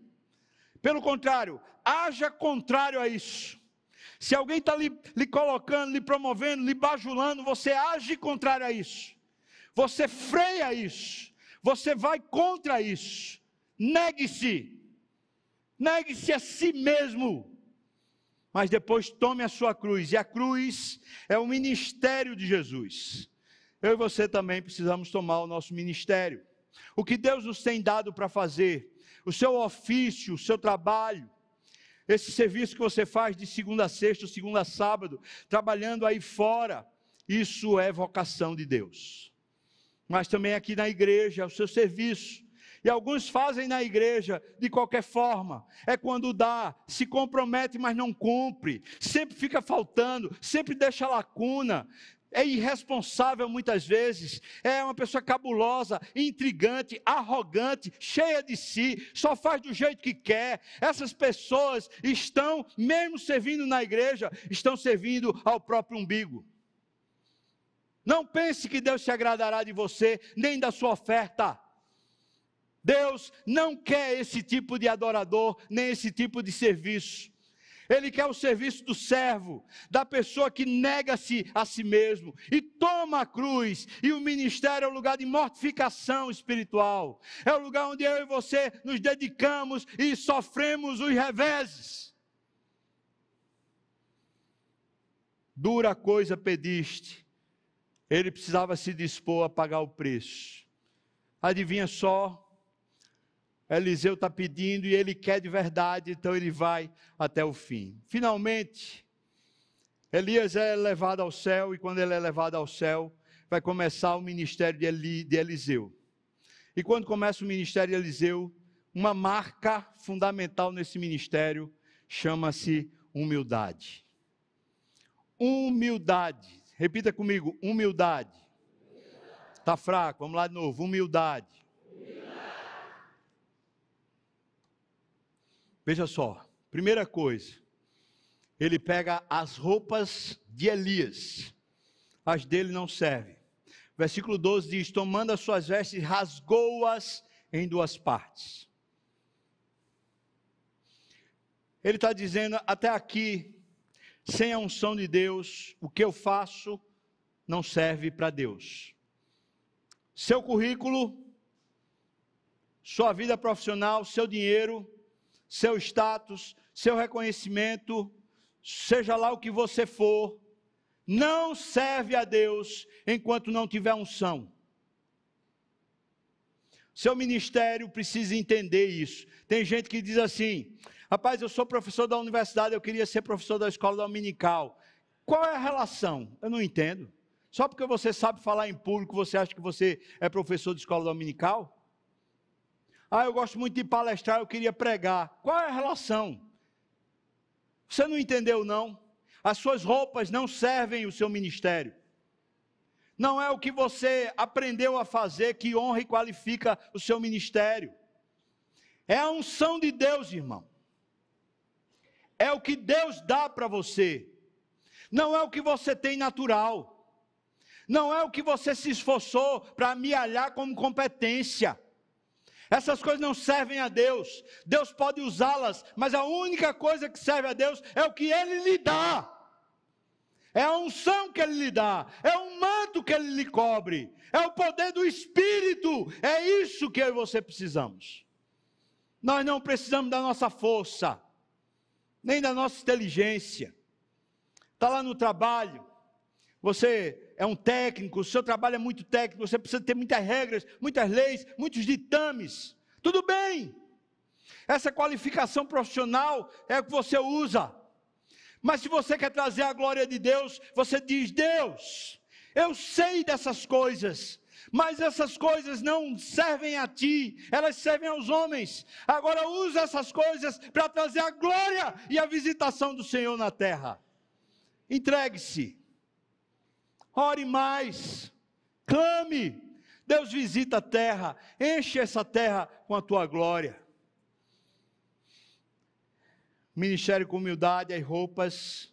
Pelo contrário, haja contrário a isso. Se alguém está lhe, lhe colocando, lhe promovendo, lhe bajulando, você age contrário a isso. Você freia isso. Você vai contra isso. Negue-se. Negue-se a si mesmo. Mas depois tome a sua cruz. E a cruz é o ministério de Jesus. Eu e você também precisamos tomar o nosso ministério. O que Deus nos tem dado para fazer, o seu ofício, o seu trabalho, esse serviço que você faz de segunda a sexta, segunda a sábado, trabalhando aí fora, isso é vocação de Deus. Mas também aqui na igreja, é o seu serviço. E alguns fazem na igreja de qualquer forma. É quando dá, se compromete, mas não cumpre. Sempre fica faltando, sempre deixa lacuna é irresponsável muitas vezes, é uma pessoa cabulosa, intrigante, arrogante, cheia de si, só faz do jeito que quer. Essas pessoas estão, mesmo servindo na igreja, estão servindo ao próprio umbigo. Não pense que Deus se agradará de você, nem da sua oferta. Deus não quer esse tipo de adorador, nem esse tipo de serviço. Ele quer o serviço do servo, da pessoa que nega-se a si mesmo e toma a cruz. E o ministério é o lugar de mortificação espiritual. É o lugar onde eu e você nos dedicamos e sofremos os reveses. Dura coisa pediste. Ele precisava se dispor a pagar o preço. Adivinha só, Eliseu está pedindo e ele quer de verdade, então ele vai até o fim. Finalmente, Elias é levado ao céu, e quando ele é levado ao céu, vai começar o ministério de, Eli, de Eliseu. E quando começa o ministério de Eliseu, uma marca fundamental nesse ministério chama-se humildade. Humildade. Repita comigo: humildade. Está fraco, vamos lá de novo. Humildade. Veja só, primeira coisa, ele pega as roupas de Elias, as dele não servem. Versículo 12 diz: Tomando as suas vestes, rasgou-as em duas partes. Ele está dizendo: até aqui, sem a unção de Deus, o que eu faço não serve para Deus. Seu currículo, sua vida profissional, seu dinheiro, seu status, seu reconhecimento, seja lá o que você for, não serve a Deus enquanto não tiver unção. Seu ministério precisa entender isso. Tem gente que diz assim: rapaz, eu sou professor da universidade, eu queria ser professor da escola dominical. Qual é a relação? Eu não entendo. Só porque você sabe falar em público, você acha que você é professor de escola dominical? Ah, eu gosto muito de palestrar, eu queria pregar. Qual é a relação? Você não entendeu, não? As suas roupas não servem o seu ministério. Não é o que você aprendeu a fazer que honra e qualifica o seu ministério. É a unção de Deus, irmão. É o que Deus dá para você. Não é o que você tem natural. Não é o que você se esforçou para amealhar como competência. Essas coisas não servem a Deus. Deus pode usá-las, mas a única coisa que serve a Deus é o que Ele lhe dá. É a unção que Ele lhe dá, é o manto que Ele lhe cobre, é o poder do Espírito. É isso que eu e você precisamos. Nós não precisamos da nossa força, nem da nossa inteligência. Está lá no trabalho, você é um técnico, o seu trabalho é muito técnico, você precisa ter muitas regras, muitas leis, muitos ditames. Tudo bem. Essa qualificação profissional é o que você usa. Mas se você quer trazer a glória de Deus, você diz: Deus, eu sei dessas coisas, mas essas coisas não servem a ti, elas servem aos homens. Agora usa essas coisas para trazer a glória e a visitação do Senhor na terra. Entregue-se ore mais, clame. Deus visita a terra, enche essa terra com a tua glória. Ministério com humildade, as roupas,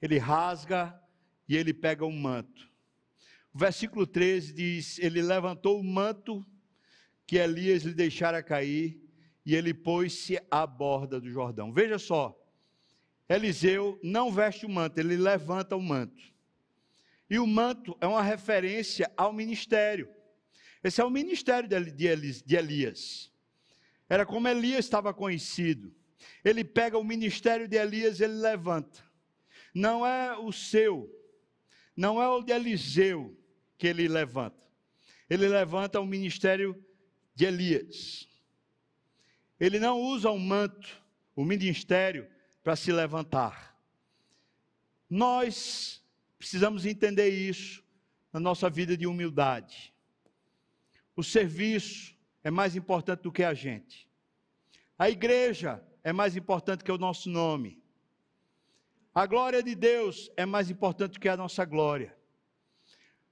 ele rasga e ele pega um manto. O versículo 13 diz: Ele levantou o manto que Elias lhe deixara cair e ele pôs-se à borda do Jordão. Veja só, Eliseu não veste o manto, ele levanta o manto. E o manto é uma referência ao ministério. Esse é o ministério de Elias. Era como Elias estava conhecido. Ele pega o ministério de Elias, ele levanta. Não é o seu, não é o de Eliseu que ele levanta. Ele levanta o ministério de Elias. Ele não usa o manto, o ministério, para se levantar. Nós Precisamos entender isso na nossa vida de humildade. O serviço é mais importante do que a gente. A igreja é mais importante que o nosso nome. A glória de Deus é mais importante que a nossa glória.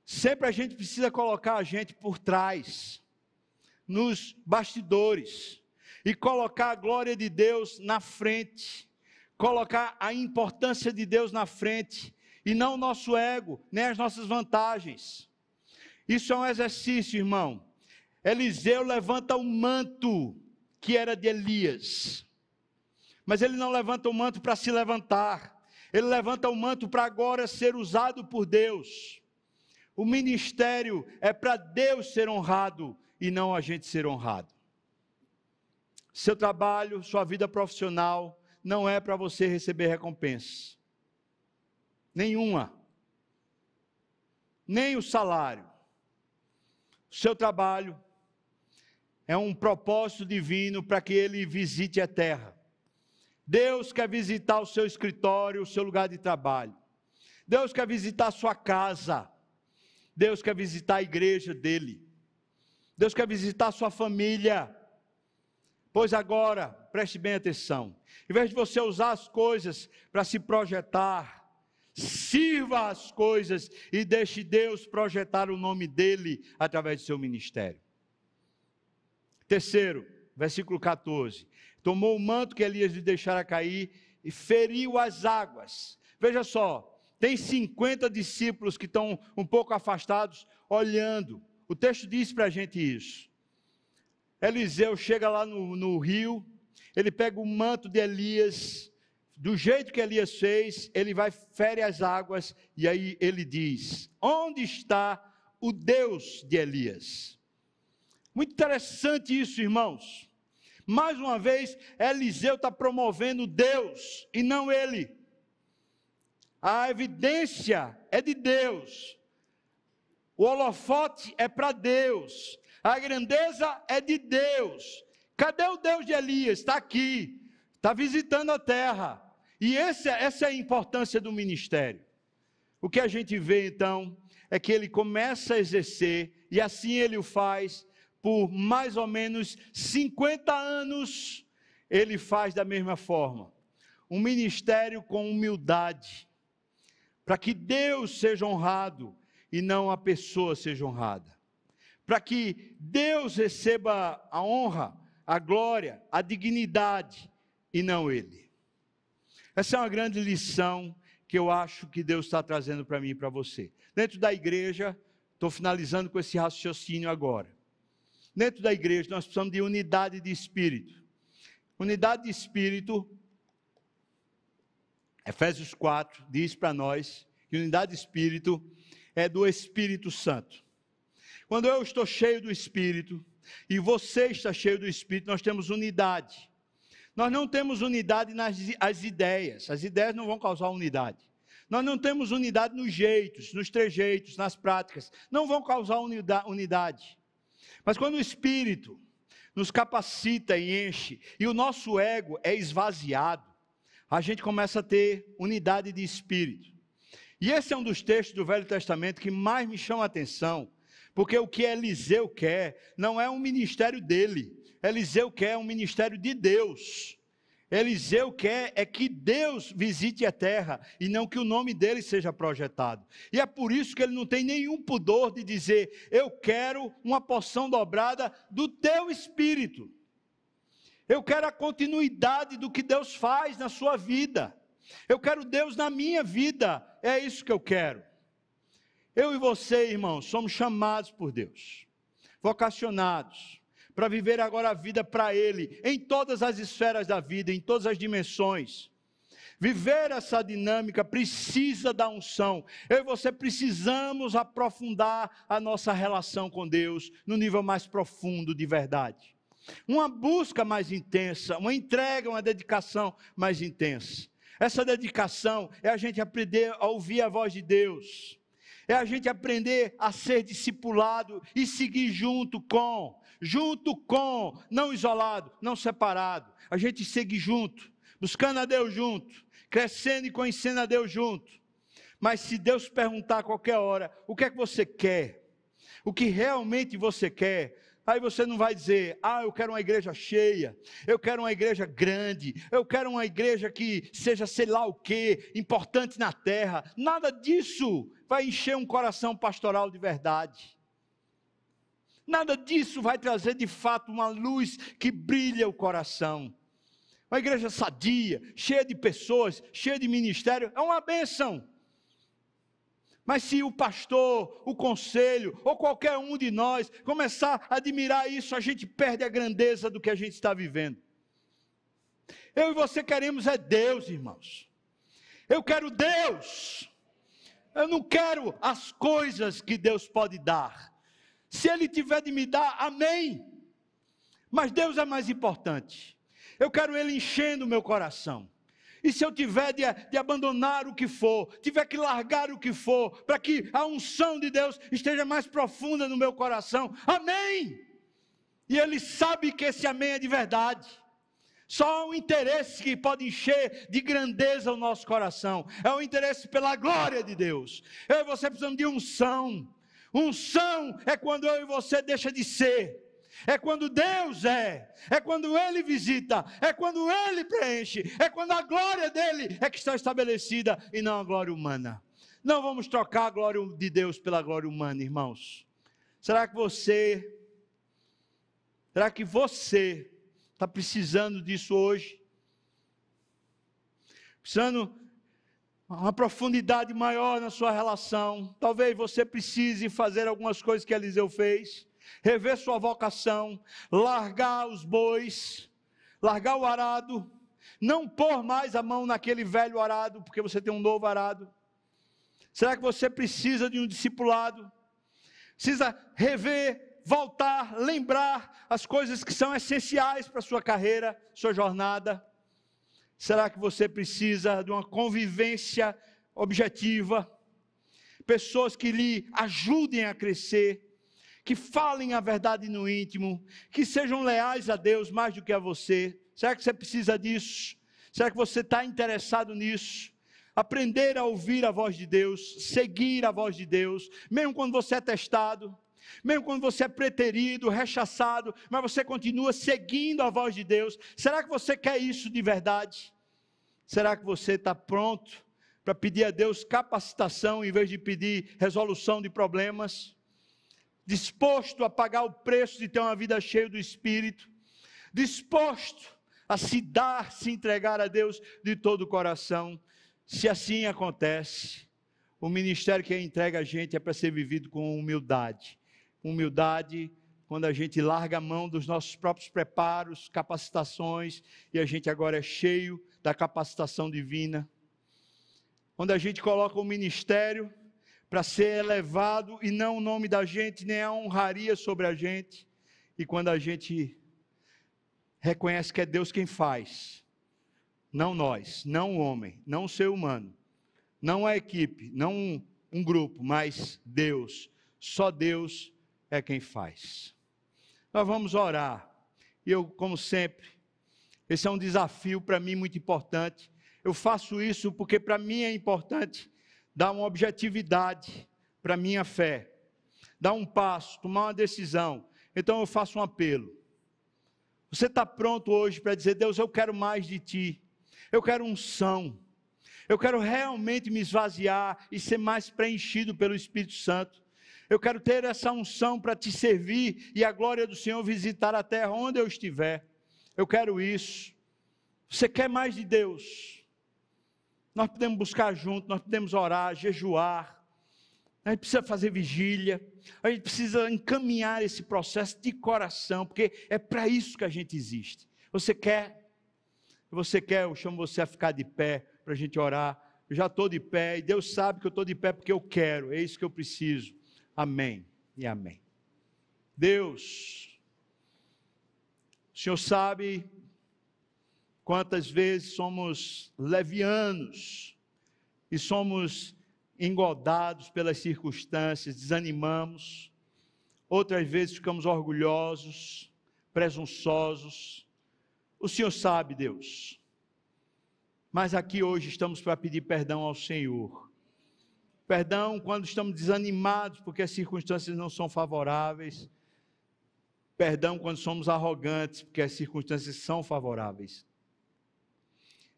Sempre a gente precisa colocar a gente por trás, nos bastidores, e colocar a glória de Deus na frente, colocar a importância de Deus na frente e não o nosso ego, nem as nossas vantagens. Isso é um exercício, irmão. Eliseu levanta o manto que era de Elias. Mas ele não levanta o manto para se levantar. Ele levanta o manto para agora ser usado por Deus. O ministério é para Deus ser honrado e não a gente ser honrado. Seu trabalho, sua vida profissional não é para você receber recompensa. Nenhuma. Nem o salário. Seu trabalho é um propósito divino para que ele visite a terra. Deus quer visitar o seu escritório, o seu lugar de trabalho. Deus quer visitar a sua casa. Deus quer visitar a igreja dele. Deus quer visitar a sua família. Pois agora, preste bem atenção. Em vez de você usar as coisas para se projetar, sirva as coisas e deixe Deus projetar o nome dele através do seu ministério. Terceiro, versículo 14: Tomou o manto que Elias lhe deixara cair e feriu as águas. Veja só, tem 50 discípulos que estão um pouco afastados, olhando. O texto diz para a gente isso. Eliseu chega lá no, no rio, ele pega o manto de Elias, do jeito que Elias fez, ele vai, fere as águas, e aí ele diz: Onde está o Deus de Elias? Muito interessante isso, irmãos. Mais uma vez, Eliseu está promovendo Deus e não ele. A evidência é de Deus. O holofote é para Deus. A grandeza é de Deus. Cadê o Deus de Elias? Está aqui. Está visitando a terra. E esse, essa é a importância do ministério. O que a gente vê então é que ele começa a exercer, e assim ele o faz, por mais ou menos 50 anos, ele faz da mesma forma. Um ministério com humildade, para que Deus seja honrado e não a pessoa seja honrada. Para que Deus receba a honra, a glória, a dignidade e não ele. Essa é uma grande lição que eu acho que Deus está trazendo para mim e para você. Dentro da igreja, estou finalizando com esse raciocínio agora. Dentro da igreja, nós precisamos de unidade de espírito. Unidade de espírito, Efésios 4 diz para nós que unidade de espírito é do Espírito Santo. Quando eu estou cheio do Espírito e você está cheio do Espírito, nós temos unidade. Nós não temos unidade nas as ideias, as ideias não vão causar unidade. Nós não temos unidade nos jeitos, nos trejeitos, nas práticas, não vão causar unidade. Mas quando o Espírito nos capacita e enche, e o nosso ego é esvaziado, a gente começa a ter unidade de espírito. E esse é um dos textos do Velho Testamento que mais me chama a atenção, porque o que Eliseu quer não é um ministério dele, Eliseu quer um ministério de Deus. Eliseu quer é que Deus visite a terra e não que o nome dele seja projetado. E é por isso que ele não tem nenhum pudor de dizer: Eu quero uma porção dobrada do teu espírito. Eu quero a continuidade do que Deus faz na sua vida. Eu quero Deus na minha vida. É isso que eu quero. Eu e você, irmãos, somos chamados por Deus, vocacionados para viver agora a vida para Ele, em todas as esferas da vida, em todas as dimensões. Viver essa dinâmica precisa da unção. Eu e você precisamos aprofundar a nossa relação com Deus no nível mais profundo de verdade. Uma busca mais intensa, uma entrega, uma dedicação mais intensa. Essa dedicação é a gente aprender a ouvir a voz de Deus, é a gente aprender a ser discipulado e seguir junto com junto com, não isolado, não separado. A gente segue junto, buscando a Deus junto, crescendo e conhecendo a Deus junto. Mas se Deus perguntar a qualquer hora, o que é que você quer? O que realmente você quer? Aí você não vai dizer, ah, eu quero uma igreja cheia, eu quero uma igreja grande, eu quero uma igreja que seja sei lá o que, importante na terra. Nada disso vai encher um coração pastoral de verdade. Nada disso vai trazer de fato uma luz que brilha o coração. Uma igreja sadia, cheia de pessoas, cheia de ministério, é uma bênção. Mas se o pastor, o conselho ou qualquer um de nós começar a admirar isso, a gente perde a grandeza do que a gente está vivendo. Eu e você queremos é Deus, irmãos. Eu quero Deus. Eu não quero as coisas que Deus pode dar. Se Ele tiver de me dar, amém. Mas Deus é mais importante. Eu quero Ele enchendo o meu coração. E se eu tiver de, de, abandonar o que for, tiver que largar o que for, para que a unção de Deus esteja mais profunda no meu coração, amém! E Ele sabe que esse amém é de verdade. Só um interesse que pode encher de grandeza o nosso coração. É o interesse pela glória de Deus. Eu e você precisamos de unção. Unção é quando eu e você deixa de ser. É quando Deus é, é quando Ele visita, é quando Ele preenche, é quando a glória dele é que está estabelecida e não a glória humana. Não vamos trocar a glória de Deus pela glória humana, irmãos. Será que você, será que você está precisando disso hoje? Precisando uma profundidade maior na sua relação. Talvez você precise fazer algumas coisas que Eliseu fez, rever sua vocação, largar os bois, largar o arado, não pôr mais a mão naquele velho arado, porque você tem um novo arado. Será que você precisa de um discipulado? Precisa rever voltar, lembrar as coisas que são essenciais para a sua carreira, sua jornada? Será que você precisa de uma convivência objetiva? Pessoas que lhe ajudem a crescer, que falem a verdade no íntimo, que sejam leais a Deus mais do que a você. Será que você precisa disso? Será que você está interessado nisso? Aprender a ouvir a voz de Deus, seguir a voz de Deus, mesmo quando você é testado, mesmo quando você é preterido, rechaçado, mas você continua seguindo a voz de Deus. Será que você quer isso de verdade? Será que você está pronto para pedir a Deus capacitação em vez de pedir resolução de problemas? Disposto a pagar o preço de ter uma vida cheia do Espírito? Disposto a se dar, se entregar a Deus de todo o coração? Se assim acontece, o ministério que entrega a gente é para ser vivido com humildade humildade, quando a gente larga a mão dos nossos próprios preparos, capacitações, e a gente agora é cheio da capacitação divina. Quando a gente coloca o ministério para ser elevado e não o nome da gente, nem a honraria sobre a gente. E quando a gente reconhece que é Deus quem faz, não nós, não o homem, não o ser humano, não a equipe, não um, um grupo, mas Deus, só Deus é quem faz. Nós vamos orar. E eu, como sempre, esse é um desafio para mim muito importante. Eu faço isso porque para mim é importante dar uma objetividade para a minha fé, dar um passo, tomar uma decisão. Então eu faço um apelo. Você está pronto hoje para dizer: Deus, eu quero mais de ti, eu quero unção, eu quero realmente me esvaziar e ser mais preenchido pelo Espírito Santo. Eu quero ter essa unção para te servir e a glória do Senhor visitar a terra onde eu estiver. Eu quero isso. Você quer mais de Deus? Nós podemos buscar junto, nós podemos orar, jejuar. A gente precisa fazer vigília, a gente precisa encaminhar esse processo de coração, porque é para isso que a gente existe. Você quer? Você quer? Eu chamo você a ficar de pé para a gente orar. Eu já estou de pé e Deus sabe que eu estou de pé porque eu quero, é isso que eu preciso. Amém e amém. Deus, o Senhor sabe quantas vezes somos levianos e somos engodados pelas circunstâncias, desanimamos, outras vezes ficamos orgulhosos, presunçosos. O Senhor sabe, Deus. Mas aqui hoje estamos para pedir perdão ao Senhor Perdão quando estamos desanimados porque as circunstâncias não são favoráveis. Perdão quando somos arrogantes porque as circunstâncias são favoráveis.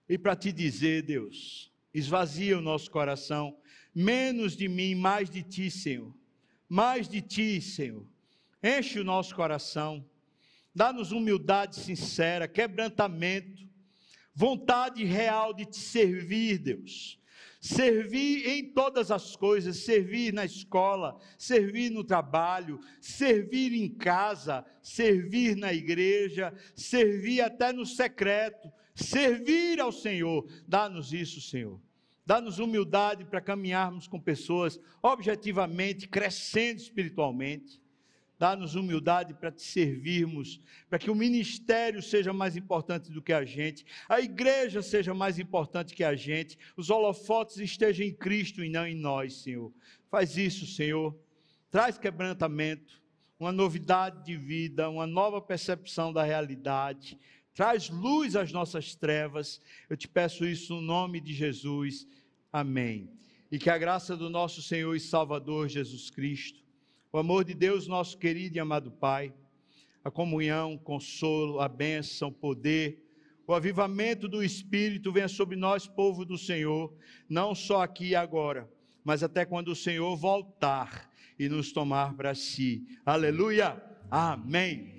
E para te dizer, Deus, esvazia o nosso coração, menos de mim, mais de ti, Senhor. Mais de ti, Senhor. Enche o nosso coração. Dá-nos humildade sincera, quebrantamento, vontade real de te servir, Deus servir em todas as coisas, servir na escola, servir no trabalho, servir em casa, servir na igreja, servir até no secreto, servir ao Senhor. Dá-nos isso, Senhor. Dá-nos humildade para caminharmos com pessoas objetivamente crescendo espiritualmente. Dá-nos humildade para te servirmos, para que o ministério seja mais importante do que a gente, a igreja seja mais importante que a gente, os holofotes estejam em Cristo e não em nós, Senhor. Faz isso, Senhor. Traz quebrantamento, uma novidade de vida, uma nova percepção da realidade. Traz luz às nossas trevas. Eu te peço isso no nome de Jesus. Amém. E que a graça do nosso Senhor e Salvador Jesus Cristo o amor de Deus, nosso querido e amado Pai, a comunhão, o consolo, a bênção, o poder, o avivamento do Espírito venha sobre nós, povo do Senhor, não só aqui e agora, mas até quando o Senhor voltar e nos tomar para si. Aleluia! Amém.